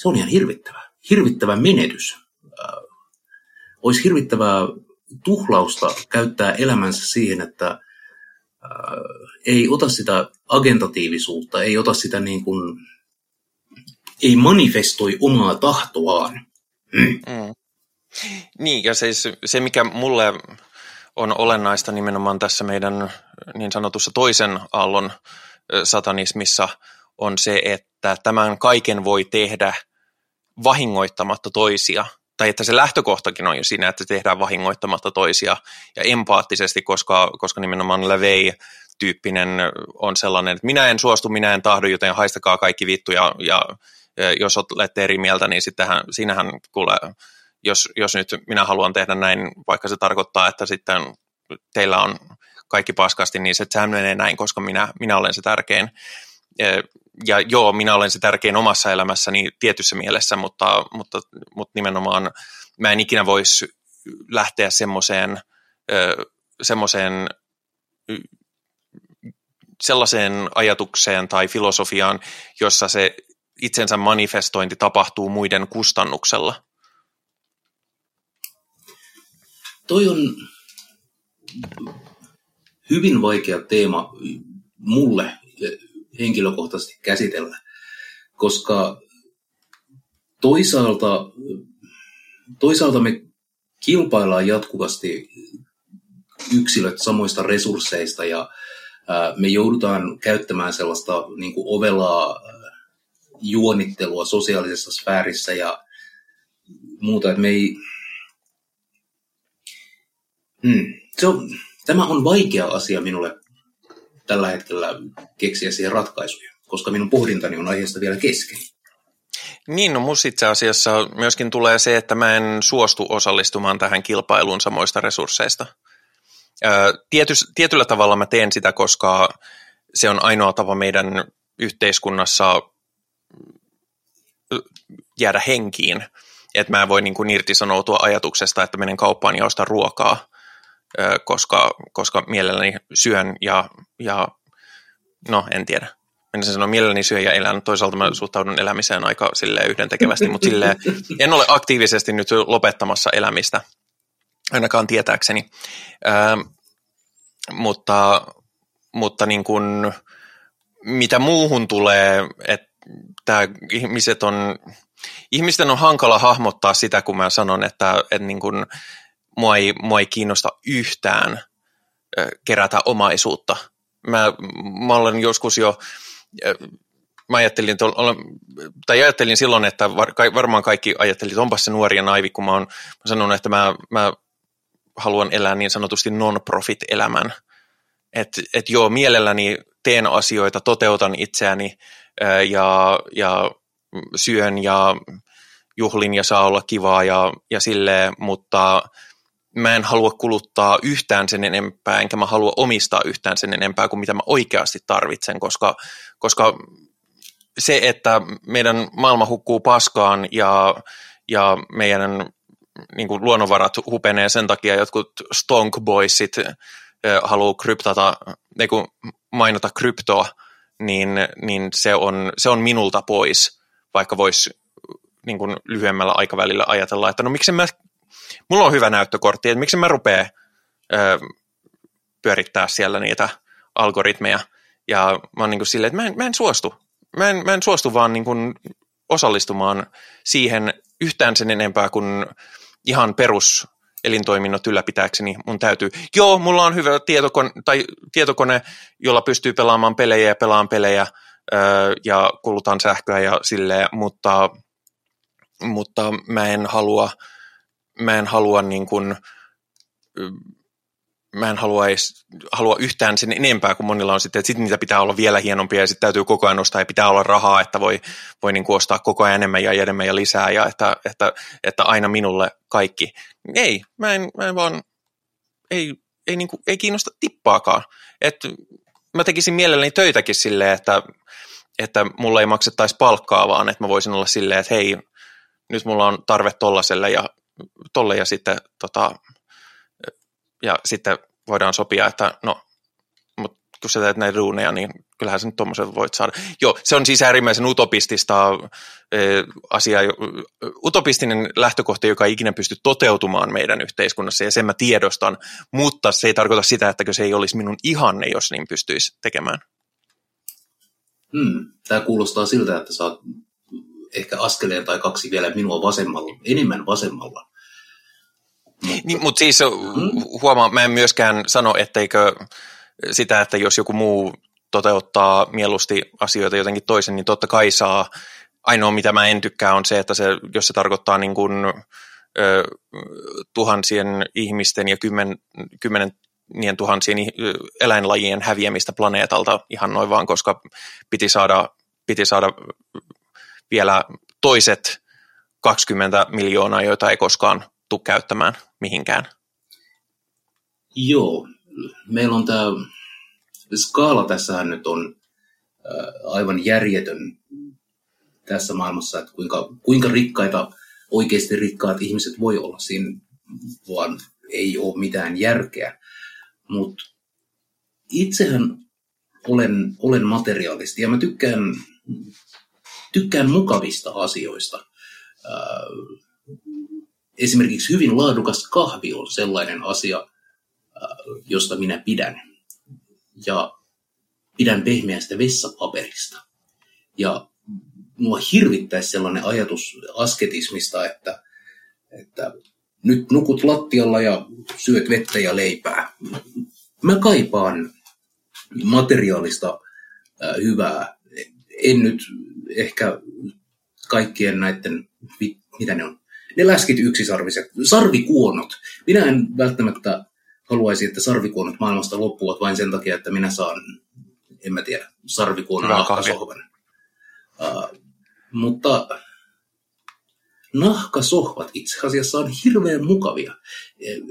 se on ihan hirvittävä, hirvittävä menetys. Olisi hirvittävää tuhlausta käyttää elämänsä siihen, että ei ota sitä agentatiivisuutta, ei ota sitä niin kuin, ei manifestoi omaa tahtoaan. Mm. Mm. Niin, ja siis se, mikä mulle on olennaista nimenomaan tässä meidän niin sanotussa toisen aallon satanismissa, on se, että tämän kaiken voi tehdä vahingoittamatta toisia – tai että se lähtökohtakin on jo siinä, että tehdään vahingoittamatta toisia ja empaattisesti, koska, koska nimenomaan Levei tyyppinen on sellainen, että minä en suostu, minä en tahdo, joten haistakaa kaikki vittu ja, ja, jos olette eri mieltä, niin sittenhän, siinähän kuule, jos, jos nyt minä haluan tehdä näin, vaikka se tarkoittaa, että sitten teillä on kaikki paskasti, niin se, sehän menee näin, koska minä, minä olen se tärkein ja joo, minä olen se tärkein omassa elämässäni tietyssä mielessä, mutta, mutta, mutta nimenomaan mä en ikinä voisi lähteä semmoiseen, semmoiseen sellaiseen ajatukseen tai filosofiaan, jossa se itsensä manifestointi tapahtuu muiden kustannuksella. Toi on hyvin vaikea teema mulle henkilökohtaisesti käsitellä, koska toisaalta, toisaalta me kilpaillaan jatkuvasti yksilöt samoista resursseista ja me joudutaan käyttämään sellaista niin kuin ovelaa juonittelua sosiaalisessa sfäärissä ja muuta, että me ei... Hmm. Se on, tämä on vaikea asia minulle tällä hetkellä keksiä siihen ratkaisuja, koska minun pohdintani on aiheesta vielä kesken. Niin, no mus itse asiassa myöskin tulee se, että mä en suostu osallistumaan tähän kilpailuun samoista resursseista. Tietys, tietyllä tavalla mä teen sitä, koska se on ainoa tapa meidän yhteiskunnassa jäädä henkiin. Että mä en voi niin kuin irtisanoutua ajatuksesta, että menen kauppaan ja ostan ruokaa, koska, koska mielelläni syön ja, ja no en tiedä. Minä sen sanon, mielelläni syön ja elän. Toisaalta mä suhtaudun elämiseen aika silleen yhdentekevästi, mutta silleen, en ole aktiivisesti nyt lopettamassa elämistä, ainakaan tietääkseni. Ö, mutta mutta niin kuin, mitä muuhun tulee, että ihmiset on, ihmisten on hankala hahmottaa sitä, kun mä sanon, että, että niin kuin, mua ei, mua ei kiinnosta yhtään kerätä omaisuutta. Mä, mä olen joskus jo, mä ajattelin, tai ajattelin silloin, että var, varmaan kaikki ajattelivat, että onpas se nuori ja naivi, kun mä oon mä sanonut, että mä, mä haluan elää niin sanotusti non-profit-elämän. Että et joo, mielelläni teen asioita, toteutan itseäni ja, ja syön ja juhlin ja saa olla kivaa ja, ja silleen, mutta mä en halua kuluttaa yhtään sen enempää, enkä mä halua omistaa yhtään sen enempää kuin mitä mä oikeasti tarvitsen, koska, koska se, että meidän maailma hukkuu paskaan ja, ja meidän niin kuin luonnonvarat hupenee sen takia, jotkut stonk boysit haluaa kryptata, niin kuin mainota kryptoa, niin, niin se, on, se on minulta pois, vaikka voisi niin kuin lyhyemmällä aikavälillä ajatella, että no miksi mä, mulla on hyvä näyttökortti, että miksi mä rupean pyörittää siellä niitä algoritmeja, ja mä oon niin kuin silleen, että mä en, mä en suostu, mä en, mä en suostu vaan niin kuin osallistumaan siihen yhtään sen enempää kuin ihan perus elintoiminnot ylläpitääkseni mun täytyy. Joo, mulla on hyvä tietokone, tai tietokone, jolla pystyy pelaamaan pelejä ja pelaan pelejä öö, ja kulutan sähköä ja silleen, mutta, mutta mä en halua, mä en halua niin kuin, mä en halua, edes, halua yhtään sen enempää kuin monilla on sitten, että sitten niitä pitää olla vielä hienompia ja sitten täytyy koko ajan ostaa ja pitää olla rahaa, että voi, voi niin kuin ostaa koko ajan enemmän ja enemmän ja lisää ja että, että, että aina minulle kaikki. Ei, mä en, mä en vaan, ei, ei, niin kuin, ei kiinnosta tippaakaan. Et mä tekisin mielelläni töitäkin silleen, että, että mulla ei maksettaisi palkkaa, vaan että mä voisin olla silleen, että hei, nyt mulla on tarve tollaselle ja tolle ja sitten tota, ja sitten voidaan sopia, että no, mutta kun sä teet näitä duuneja, niin kyllähän sä nyt tuommoisen voit saada. Joo, se on siis äärimmäisen utopistista äh, asiaa, utopistinen lähtökohta, joka ei ikinä pysty toteutumaan meidän yhteiskunnassa, ja sen mä tiedostan, mutta se ei tarkoita sitä, että se ei olisi minun ihanne, jos niin pystyisi tekemään. Hmm. Tämä kuulostaa siltä, että sä oot ehkä askeleen tai kaksi vielä minua vasemmalla, enemmän vasemmalla niin, mutta siis mm. huomaa, mä en myöskään sano, etteikö sitä, että jos joku muu toteuttaa mieluusti asioita jotenkin toisen, niin totta kai saa. Ainoa, mitä mä en tykkää, on se, että se, jos se tarkoittaa niin kuin, ö, tuhansien ihmisten ja kymmen, kymmenen niin tuhansien eläinlajien häviämistä planeetalta ihan noin vaan, koska piti saada, piti saada vielä toiset 20 miljoonaa, joita ei koskaan tule käyttämään mihinkään. Joo, meillä on tämä skaala tässähän nyt on aivan järjetön tässä maailmassa, että kuinka, kuinka rikkaita, oikeasti rikkaat ihmiset voi olla. Siinä vaan ei ole mitään järkeä. Mutta itsehän olen, olen materiaalisti ja mä tykkään, tykkään mukavista asioista esimerkiksi hyvin laadukas kahvi on sellainen asia, josta minä pidän. Ja pidän pehmeästä vessapaperista. Ja mua hirvittäisi sellainen ajatus asketismista, että, että nyt nukut lattialla ja syöt vettä ja leipää. Mä kaipaan materiaalista hyvää. En nyt ehkä kaikkien näiden, mitä ne on, ne läskit yksisarviset, sarvikuonot. Minä en välttämättä haluaisi, että sarvikuonot maailmasta loppuvat vain sen takia, että minä saan, en mä tiedä, sarvikuonon nahkasohvan. Uh, mutta nahkasohvat itse asiassa on hirveän mukavia.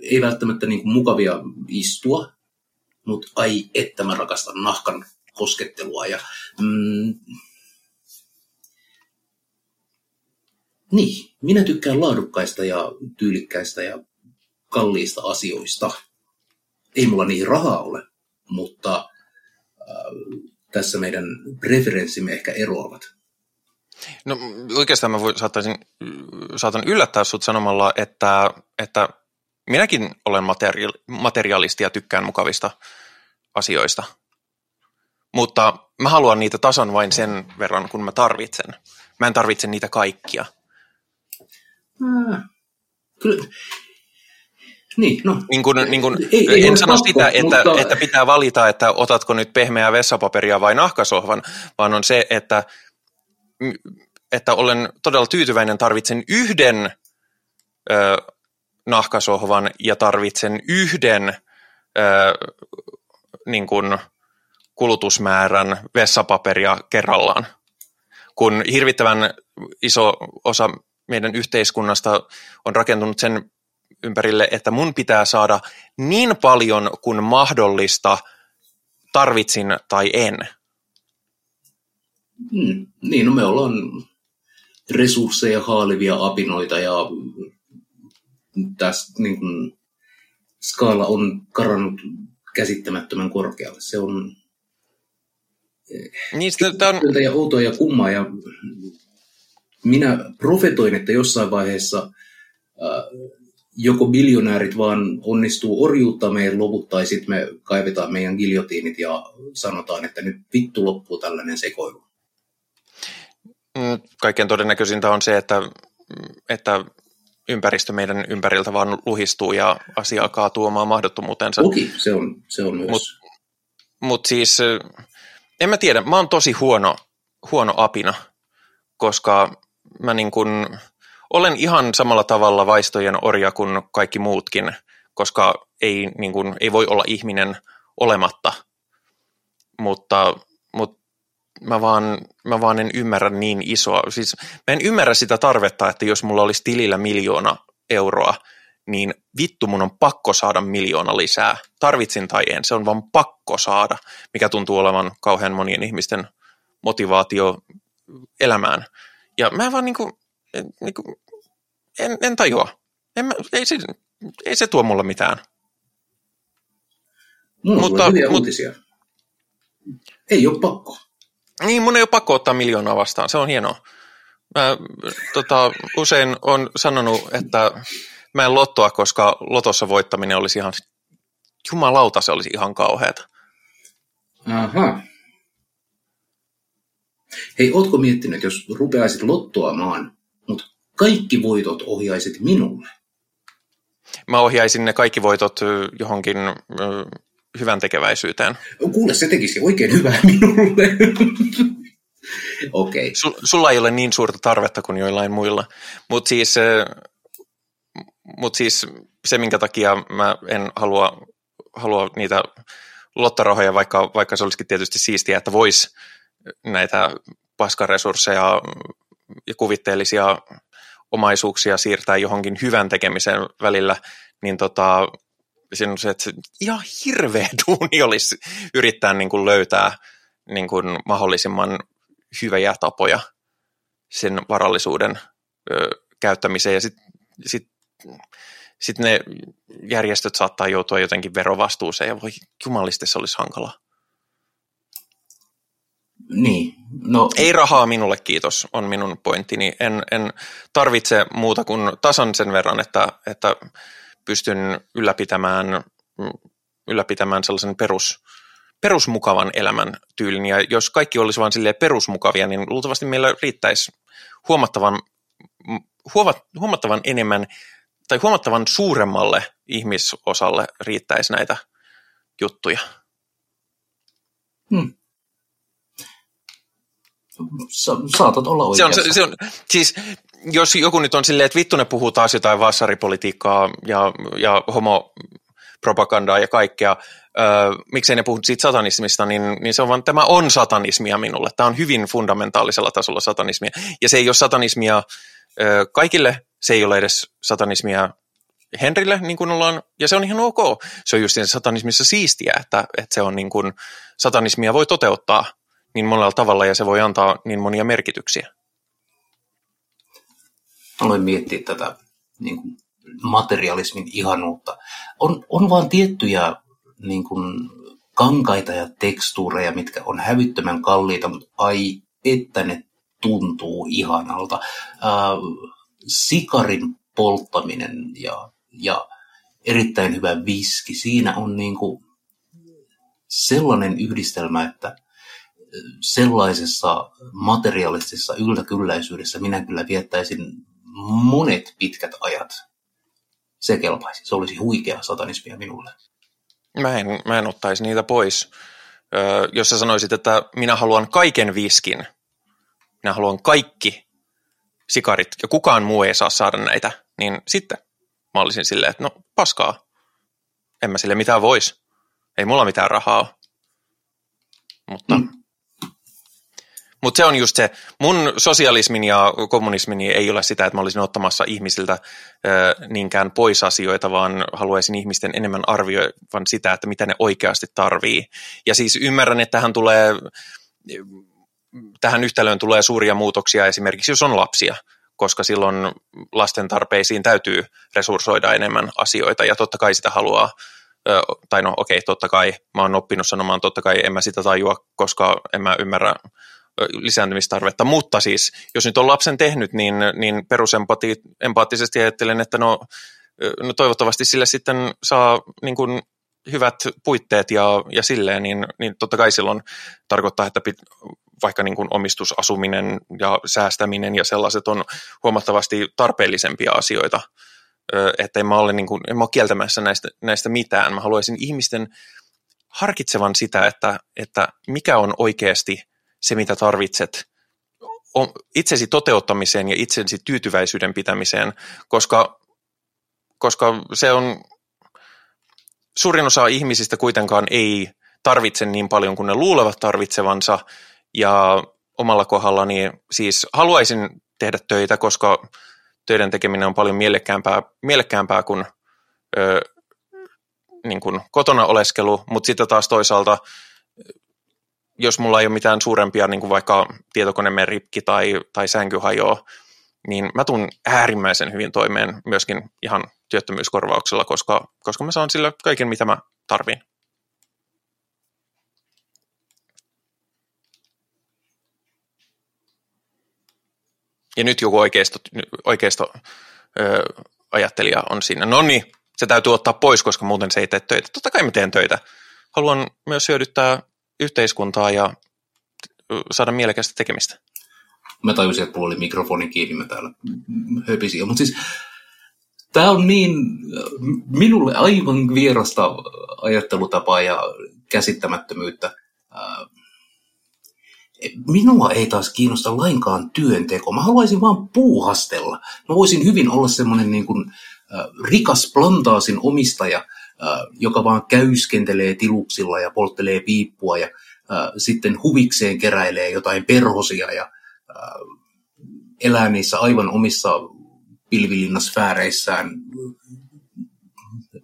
Ei välttämättä niin kuin mukavia istua, mutta ai että mä rakastan nahkan koskettelua. Ja, mm, Niin, minä tykkään laadukkaista ja tyylikkäistä ja kalliista asioista. Ei mulla niihin rahaa ole, mutta äh, tässä meidän preferenssimme ehkä eroavat. No oikeastaan mä voi, saattaisin, saatan yllättää sut sanomalla, että, että minäkin olen materiaali, materiaalisti ja tykkään mukavista asioista. Mutta mä haluan niitä tason vain sen verran, kun mä tarvitsen. Mä en tarvitse niitä kaikkia. Äh, kyllä. Niin, no. Niin kun, niin kun, ei, ei en sano pakko, sitä, että, mutta... että pitää valita, että otatko nyt pehmeää vessapaperia vai nahkasohvan, vaan on se, että, että olen todella tyytyväinen, tarvitsen yhden ö, nahkasohvan ja tarvitsen yhden ö, niin kun, kulutusmäärän vessapaperia kerrallaan. Kun hirvittävän iso osa meidän yhteiskunnasta on rakentunut sen ympärille, että mun pitää saada niin paljon kuin mahdollista, tarvitsin tai en. Hmm. Niin, no me ollaan resursseja haalivia apinoita ja tässä niin skaala on karannut käsittämättömän korkealle. Se on Niin, sitä, on... ja outoa ja kummaa. Ja minä profetoin, että jossain vaiheessa äh, joko biljonäärit vaan onnistuu orjuutta meidän loput, tai sitten me kaivetaan meidän giljotiinit ja sanotaan, että nyt vittu loppuu tällainen sekoilu. Mm, kaikkein todennäköisintä on se, että, että ympäristö meidän ympäriltä vaan luhistuu ja asia alkaa tuomaan mahdottomuutensa. Toki, se on, se on myös. Mutta mut siis, en mä tiedä, mä oon tosi huono, huono apina, koska mä niin kun, olen ihan samalla tavalla vaistojen orja kuin kaikki muutkin, koska ei, niin kun, ei voi olla ihminen olematta, mutta, mutta mä vaan, mä vaan en ymmärrä niin isoa. Siis mä en ymmärrä sitä tarvetta, että jos mulla olisi tilillä miljoona euroa, niin vittu mun on pakko saada miljoona lisää. Tarvitsin tai en, se on vaan pakko saada, mikä tuntuu olevan kauhean monien ihmisten motivaatio elämään. Ja mä vaan niinku, niinku en, en tajua. En mä, ei, se, ei se tuo mulle mitään. Mulla mutta, on hyviä mut, uutisia. Ei ole pakko. Niin, mun ei ole pakko ottaa miljoonaa vastaan, se on hienoa. Mä tota, usein on sanonut, että mä en lottoa, koska lotossa voittaminen olisi ihan, jumalauta se olisi ihan kauheata. Aha. Hei, ootko miettinyt, jos rupeaisit lottoamaan, mutta kaikki voitot ohjaisit minulle? Mä ohjaisin ne kaikki voitot johonkin hyvän tekeväisyyteen. Kuule, se tekisi oikein hyvää minulle. [laughs] Okei. Okay. Sul, sulla ei ole niin suurta tarvetta kuin joillain muilla, mutta siis, mut siis se, minkä takia mä en halua, halua niitä lottarohoja, vaikka, vaikka se olisikin tietysti siistiä, että voisi näitä paskaresursseja ja kuvitteellisia omaisuuksia siirtää johonkin hyvän tekemisen välillä, niin tota, siinä on se, että ihan hirveä [laughs] duuni olisi yrittää niin kuin löytää niin kuin mahdollisimman hyviä tapoja sen varallisuuden ö, käyttämiseen. Ja sitten sit, sit ne järjestöt saattaa joutua jotenkin verovastuuseen ja voi jumaliste se olisi hankalaa. Niin. No. Ei rahaa minulle, kiitos, on minun pointtini. En, en tarvitse muuta kuin tasan sen verran, että, että pystyn ylläpitämään, ylläpitämään sellaisen perus, perusmukavan elämän tyylin. Ja jos kaikki olisi vain silleen perusmukavia, niin luultavasti meillä riittäisi huomattavan, huomattavan enemmän tai huomattavan suuremmalle ihmisosalle riittäisi näitä juttuja. Hmm. Sa- saatat olla oikeassa. Se on, se on, siis jos joku nyt on silleen, että vittu ne puhuu taas jotain vassaripolitiikkaa ja, ja homopropagandaa ja kaikkea, öö, miksei ne puhu siitä satanismista, niin, niin se on vaan, tämä on satanismia minulle. Tämä on hyvin fundamentaalisella tasolla satanismia. Ja se ei ole satanismia öö, kaikille, se ei ole edes satanismia Henrille, niin kuin ollaan, ja se on ihan ok. Se on just satanismissa siistiä, että, että se on niin kuin, satanismia voi toteuttaa niin monella tavalla ja se voi antaa niin monia merkityksiä aloin miettiä tätä niin kuin materialismin ihanuutta. On, on vaan tiettyjä niin kuin, kankaita ja tekstuureja, mitkä on hävyttömän kalliita, mutta ai että ne tuntuu ihanalta. Äh, sikarin polttaminen ja, ja erittäin hyvä viski, siinä on niin kuin sellainen yhdistelmä, että sellaisessa materialistisessa yltäkylläisyydessä minä kyllä viettäisin monet pitkät ajat. Se kelpaisi. Se olisi huikea satanismia minulle. Mä en, mä en ottaisi niitä pois. Öö, jos sä sanoisit, että minä haluan kaiken viskin, minä haluan kaikki sikarit ja kukaan muu ei saa saada näitä, niin sitten mä olisin silleen, että no paskaa, en mä sille mitään vois. Ei mulla mitään rahaa Mutta mm. Mutta se on just se, mun sosialismin ja kommunismini ei ole sitä, että mä olisin ottamassa ihmisiltä ö, niinkään pois asioita, vaan haluaisin ihmisten enemmän arvioivan sitä, että mitä ne oikeasti tarvii. Ja siis ymmärrän, että tähän tulee, tähän yhtälöön tulee suuria muutoksia esimerkiksi, jos on lapsia, koska silloin lasten tarpeisiin täytyy resurssoida enemmän asioita ja totta kai sitä haluaa tai no okei, okay, totta kai, mä oon oppinut sanomaan totta kai, en mä sitä tajua, koska en mä ymmärrä lisääntymistarvetta, mutta siis jos nyt on lapsen tehnyt, niin, niin perusempaattisesti ajattelen, että no, no toivottavasti sille sitten saa niin kuin hyvät puitteet ja, ja silleen, niin, niin totta kai silloin tarkoittaa, että pit, vaikka niin kuin omistusasuminen ja säästäminen ja sellaiset on huomattavasti tarpeellisempia asioita, että en mä ole, niin kuin, en mä ole kieltämässä näistä, näistä mitään. Mä haluaisin ihmisten harkitsevan sitä, että, että mikä on oikeasti se, mitä tarvitset itsesi toteuttamiseen ja itsesi tyytyväisyyden pitämiseen, koska, koska se on, suurin osa ihmisistä kuitenkaan ei tarvitse niin paljon kuin ne luulevat tarvitsevansa, ja omalla kohdallani siis haluaisin tehdä töitä, koska töiden tekeminen on paljon mielekkäämpää, mielekkäämpää kuin, ö, niin kuin kotona oleskelu, mutta sitten taas toisaalta, jos mulla ei ole mitään suurempia, niin kuin vaikka tietokoneen rikki tai, tai sänky hajoaa, niin mä tuun äärimmäisen hyvin toimeen myöskin ihan työttömyyskorvauksella, koska, koska mä saan sillä kaiken, mitä mä tarvin. Ja nyt joku oikeisto, oikeisto ö, ajattelija on siinä, no niin, se täytyy ottaa pois, koska muuten se ei tee töitä. Totta kai mä teen töitä. Haluan myös hyödyttää yhteiskuntaa ja saada mielekästä tekemistä. Mä tajusin, että mulla oli mikrofoni kiinni, mä täällä höpisin. Mutta siis tämä on niin minulle aivan vierasta ajattelutapaa ja käsittämättömyyttä minua ei taas kiinnosta lainkaan työnteko. Mä haluaisin vaan puuhastella. Mä voisin hyvin olla semmoinen niin kuin, äh, rikas plantaasin omistaja, äh, joka vaan käyskentelee tiluksilla ja polttelee piippua ja äh, sitten huvikseen keräilee jotain perhosia ja äh, elää niissä aivan omissa pilvilinnasfääreissään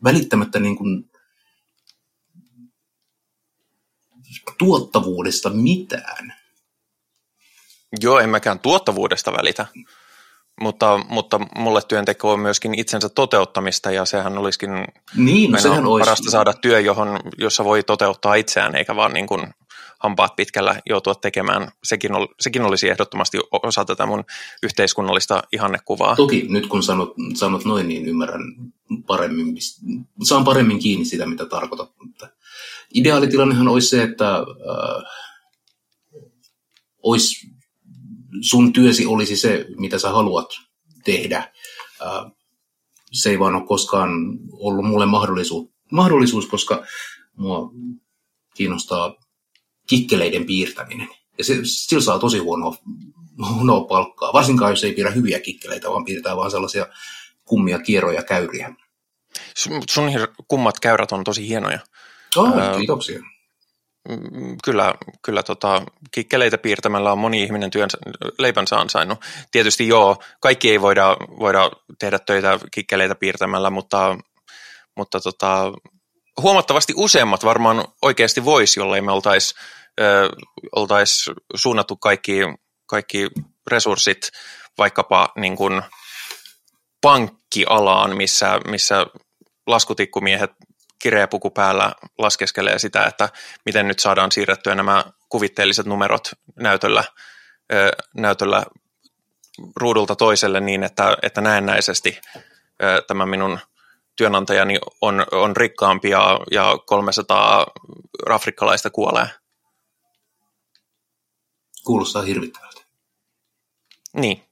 välittämättä niin kuin tuottavuudesta mitään. Joo, en mäkään tuottavuudesta välitä, mutta, mutta mulle työnteko on myöskin itsensä toteuttamista ja sehän olisikin niin, no sehän olisi. parasta saada työ, johon, jossa voi toteuttaa itseään eikä vaan niin kuin hampaat pitkällä joutua tekemään. Sekin, ol, sekin olisi ehdottomasti osa tätä mun yhteiskunnallista ihannekuvaa. Toki nyt kun sanot, sanot noin, niin ymmärrän paremmin, saan paremmin kiinni sitä, mitä tarkoitat. Mutta ideaalitilannehan olisi se, että äh, olisi sun työsi olisi se, mitä sä haluat tehdä. Se ei vaan ole koskaan ollut mulle mahdollisuus, mahdollisuus koska mua kiinnostaa kikkeleiden piirtäminen. Ja se, sillä saa tosi huonoa, huonoa palkkaa, varsinkaan jos ei piirrä hyviä kikkeleitä, vaan piirtää vaan sellaisia kummia kierroja käyriä. Sun, sun kummat käyrät on tosi hienoja. Oh, kiitoksia. Mm, kyllä, kyllä tota, kikkeleitä piirtämällä on moni ihminen työnsä, leipänsä ansainnut. Tietysti joo, kaikki ei voida, voida tehdä töitä kikkeleitä piirtämällä, mutta, mutta tota, huomattavasti useammat varmaan oikeasti voisi, jollei me oltaisi oltais suunnattu kaikki, kaikki resurssit vaikkapa niin kuin pankkialaan, missä, missä laskutikkumiehet kireä puku päällä laskeskelee sitä, että miten nyt saadaan siirrettyä nämä kuvitteelliset numerot näytöllä, näytöllä ruudulta toiselle niin, että, että näennäisesti tämä minun työnantajani on, on rikkaampi ja, ja 300 afrikkalaista kuolee. Kuulostaa hirvittävältä. Niin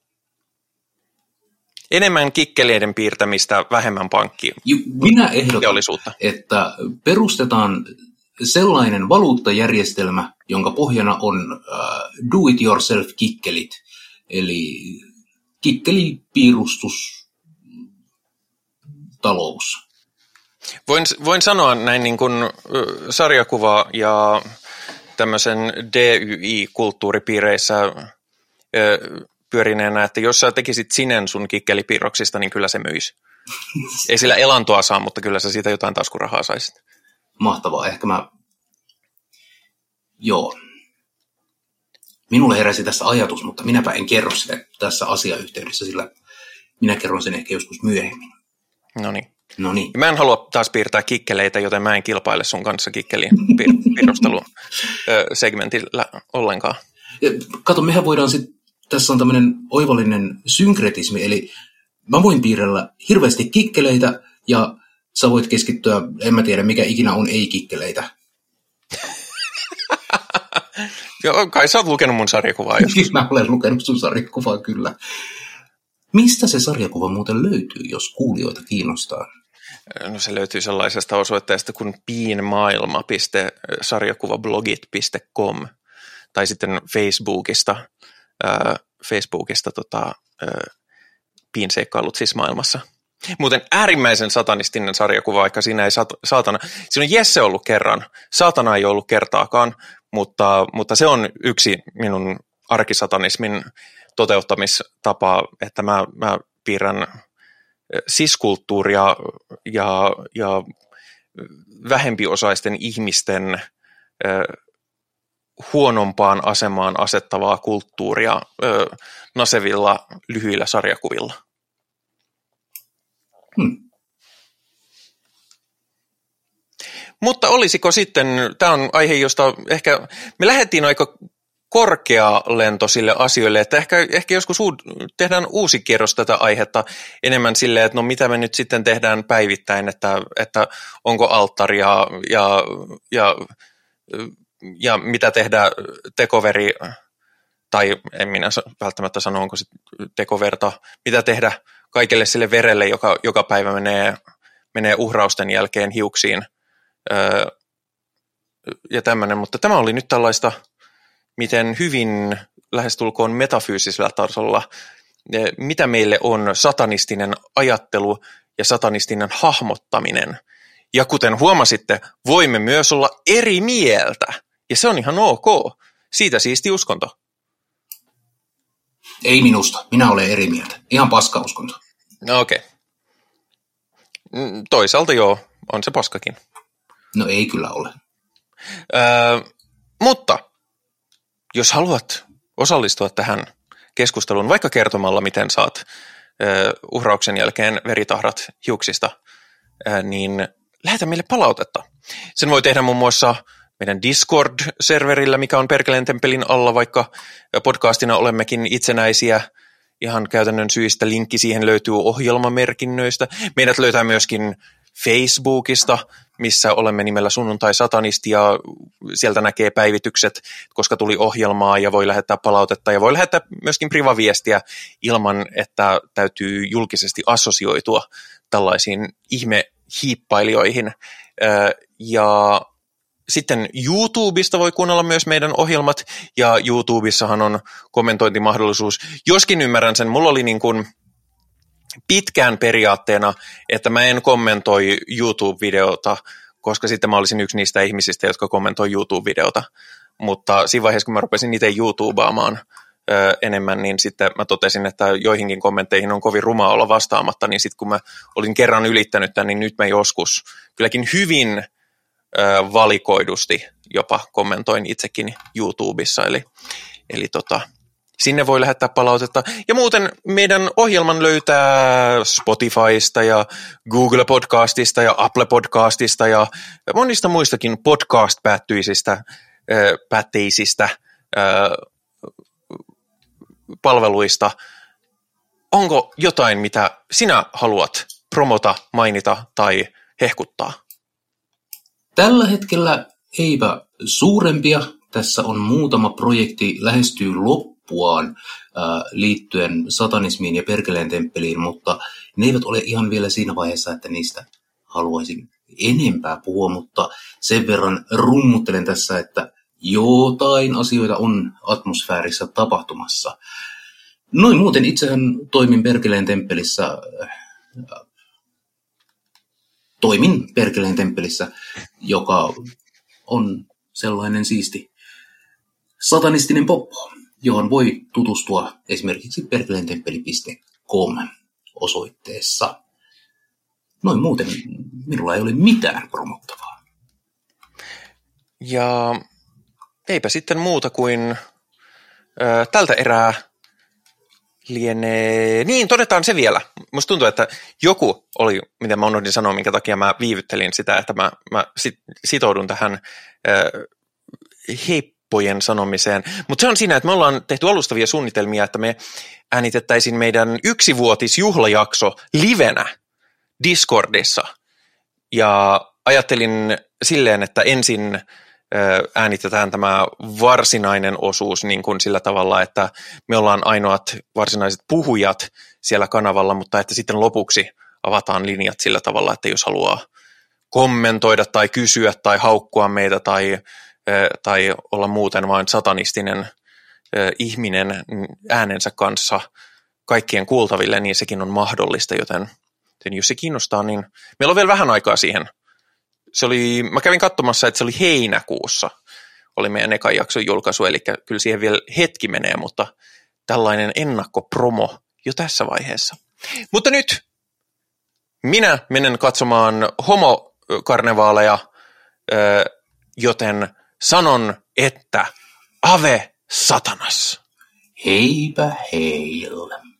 enemmän kikkeleiden piirtämistä, vähemmän pankki Minä ehdotan, että perustetaan sellainen valuuttajärjestelmä, jonka pohjana on uh, do-it-yourself-kikkelit, eli kikkelipiirustus talous. Voin, voin sanoa näin niin kuin sarjakuva ja tämmöisen DYI-kulttuuripiireissä pyörineenä, että jos sä tekisit sinen sun kikkelipiirroksista, niin kyllä se myisi. Ei sillä elantoa saa, mutta kyllä sä siitä jotain taskurahaa saisit. Mahtavaa. Ehkä mä... Joo. Minulle heräsi tässä ajatus, mutta minäpä en kerro sitä tässä asiayhteydessä, sillä minä kerron sen ehkä joskus myöhemmin. No niin. No niin. Mä en halua taas piirtää kikkeleitä, joten mä en kilpaile sun kanssa kikkelin piirustelun segmentillä ollenkaan. Kato, mehän voidaan sitten, tässä on tämmöinen oivallinen synkretismi, eli mä voin piirrellä hirveästi kikkeleitä ja sä voit keskittyä, en mä tiedä mikä ikinä on ei-kikkeleitä. [laughs] Joo, kai sä oot lukenut mun sarjakuvaa joskus. mä olen lukenut sun sarjakuvaa, kyllä. Mistä se sarjakuva muuten löytyy, jos kuulijoita kiinnostaa? No se löytyy sellaisesta osoitteesta kuin piinmaailma.sarjakuvablogit.com tai sitten Facebookista, äh, Facebookista tota, äh, piinseikkailut siis maailmassa. Muuten äärimmäisen satanistinen sarjakuva, vaikka siinä ei sat- saatana, siinä on Jesse ollut kerran, saatana ei ollut kertaakaan, mutta, mutta se on yksi minun arkisatanismin toteuttamistapa, että mä, mä piirrän siskulttuuria ja, ja vähempiosaisten ihmisten huonompaan asemaan asettavaa kulttuuria nasevilla lyhyillä sarjakuvilla. Hmm. Mutta olisiko sitten, tämä on aihe, josta ehkä me lähdettiin aika korkealentoisille asioille, että ehkä, ehkä joskus uu, tehdään uusi kierros tätä aihetta enemmän silleen, että no mitä me nyt sitten tehdään päivittäin, että, että onko alttaria ja, ja, ja mitä tehdä tekoveri, tai en minä välttämättä sano, onko se tekoverta, mitä tehdä kaikelle sille verelle, joka joka päivä menee, menee uhrausten jälkeen hiuksiin öö, ja tämmöinen, mutta tämä oli nyt tällaista – miten hyvin lähestulkoon metafyysisellä tasolla, mitä meille on satanistinen ajattelu ja satanistinen hahmottaminen. Ja kuten huomasitte, voimme myös olla eri mieltä. Ja se on ihan ok. Siitä siisti uskonto. Ei minusta. Minä olen eri mieltä. Ihan paska uskonto. No okei. Okay. Mm, toisaalta joo, on se paskakin. No ei kyllä ole. Öö, mutta jos haluat osallistua tähän keskusteluun, vaikka kertomalla, miten saat uhrauksen jälkeen veritahrat hiuksista, niin lähetä meille palautetta. Sen voi tehdä muun muassa meidän Discord-serverillä, mikä on Perkeleen temppelin alla, vaikka podcastina olemmekin itsenäisiä ihan käytännön syistä. Linkki siihen löytyy ohjelmamerkinnöistä. Meidät löytää myöskin Facebookista, missä olemme nimellä Sunnuntai Satanisti ja sieltä näkee päivitykset, koska tuli ohjelmaa ja voi lähettää palautetta ja voi lähettää myöskin privaviestiä ilman, että täytyy julkisesti assosioitua tällaisiin ihme-hiippailijoihin. Ja sitten YouTubesta voi kuunnella myös meidän ohjelmat, ja YouTubessahan on kommentointimahdollisuus. Joskin ymmärrän sen, mulla oli niin kuin pitkään periaatteena, että mä en kommentoi YouTube-videota, koska sitten mä olisin yksi niistä ihmisistä, jotka kommentoi YouTube-videota. Mutta siinä vaiheessa, kun mä rupesin itse YouTubaamaan ö, enemmän, niin sitten mä totesin, että joihinkin kommentteihin on kovin ruma olla vastaamatta, niin sitten kun mä olin kerran ylittänyt tämän, niin nyt mä joskus kylläkin hyvin valikoidusti jopa kommentoin itsekin YouTubessa, eli, eli tota, Sinne voi lähettää palautetta. Ja muuten meidän ohjelman löytää Spotifysta ja Google Podcastista ja Apple Podcastista ja monista muistakin podcast-päättyisistä, päätteisistä palveluista. Onko jotain, mitä sinä haluat promota, mainita tai hehkuttaa? Tällä hetkellä eipä suurempia. Tässä on muutama projekti lähestyy loppuaan liittyen satanismiin ja perkeleen temppeliin, mutta ne eivät ole ihan vielä siinä vaiheessa, että niistä haluaisin enempää puhua, mutta sen verran rummuttelen tässä, että jotain asioita on atmosfäärissä tapahtumassa. Noin muuten itsehän toimin Perkeleen temppelissä, toimin Perkeleen temppelissä, joka on sellainen siisti satanistinen poppo johon voi tutustua esimerkiksi perkelentemppeli.com osoitteessa. Noin muuten minulla ei ole mitään promottavaa. Ja eipä sitten muuta kuin ö, tältä erää lienee... Niin, todetaan se vielä. musta tuntuu, että joku oli, mitä mä unohdin sanoa, minkä takia mä viivyttelin sitä, että mä, mä sit, sitoudun tähän äh, heippojen sanomiseen. Mutta se on siinä, että me ollaan tehty alustavia suunnitelmia, että me äänitettäisiin meidän yksivuotisjuhlajakso livenä Discordissa. Ja ajattelin silleen, että ensin äänitetään tämä varsinainen osuus niin kuin sillä tavalla, että me ollaan ainoat varsinaiset puhujat siellä kanavalla, mutta että sitten lopuksi avataan linjat sillä tavalla, että jos haluaa kommentoida tai kysyä tai haukkua meitä tai, tai olla muuten vain satanistinen ihminen äänensä kanssa kaikkien kuultaville, niin sekin on mahdollista, joten jos se kiinnostaa, niin meillä on vielä vähän aikaa siihen se oli, mä kävin katsomassa, että se oli heinäkuussa, oli meidän ekan jakson julkaisu, eli kyllä siihen vielä hetki menee, mutta tällainen ennakkopromo jo tässä vaiheessa. Mutta nyt minä menen katsomaan homokarnevaaleja, joten sanon, että ave satanas. Heipä heille.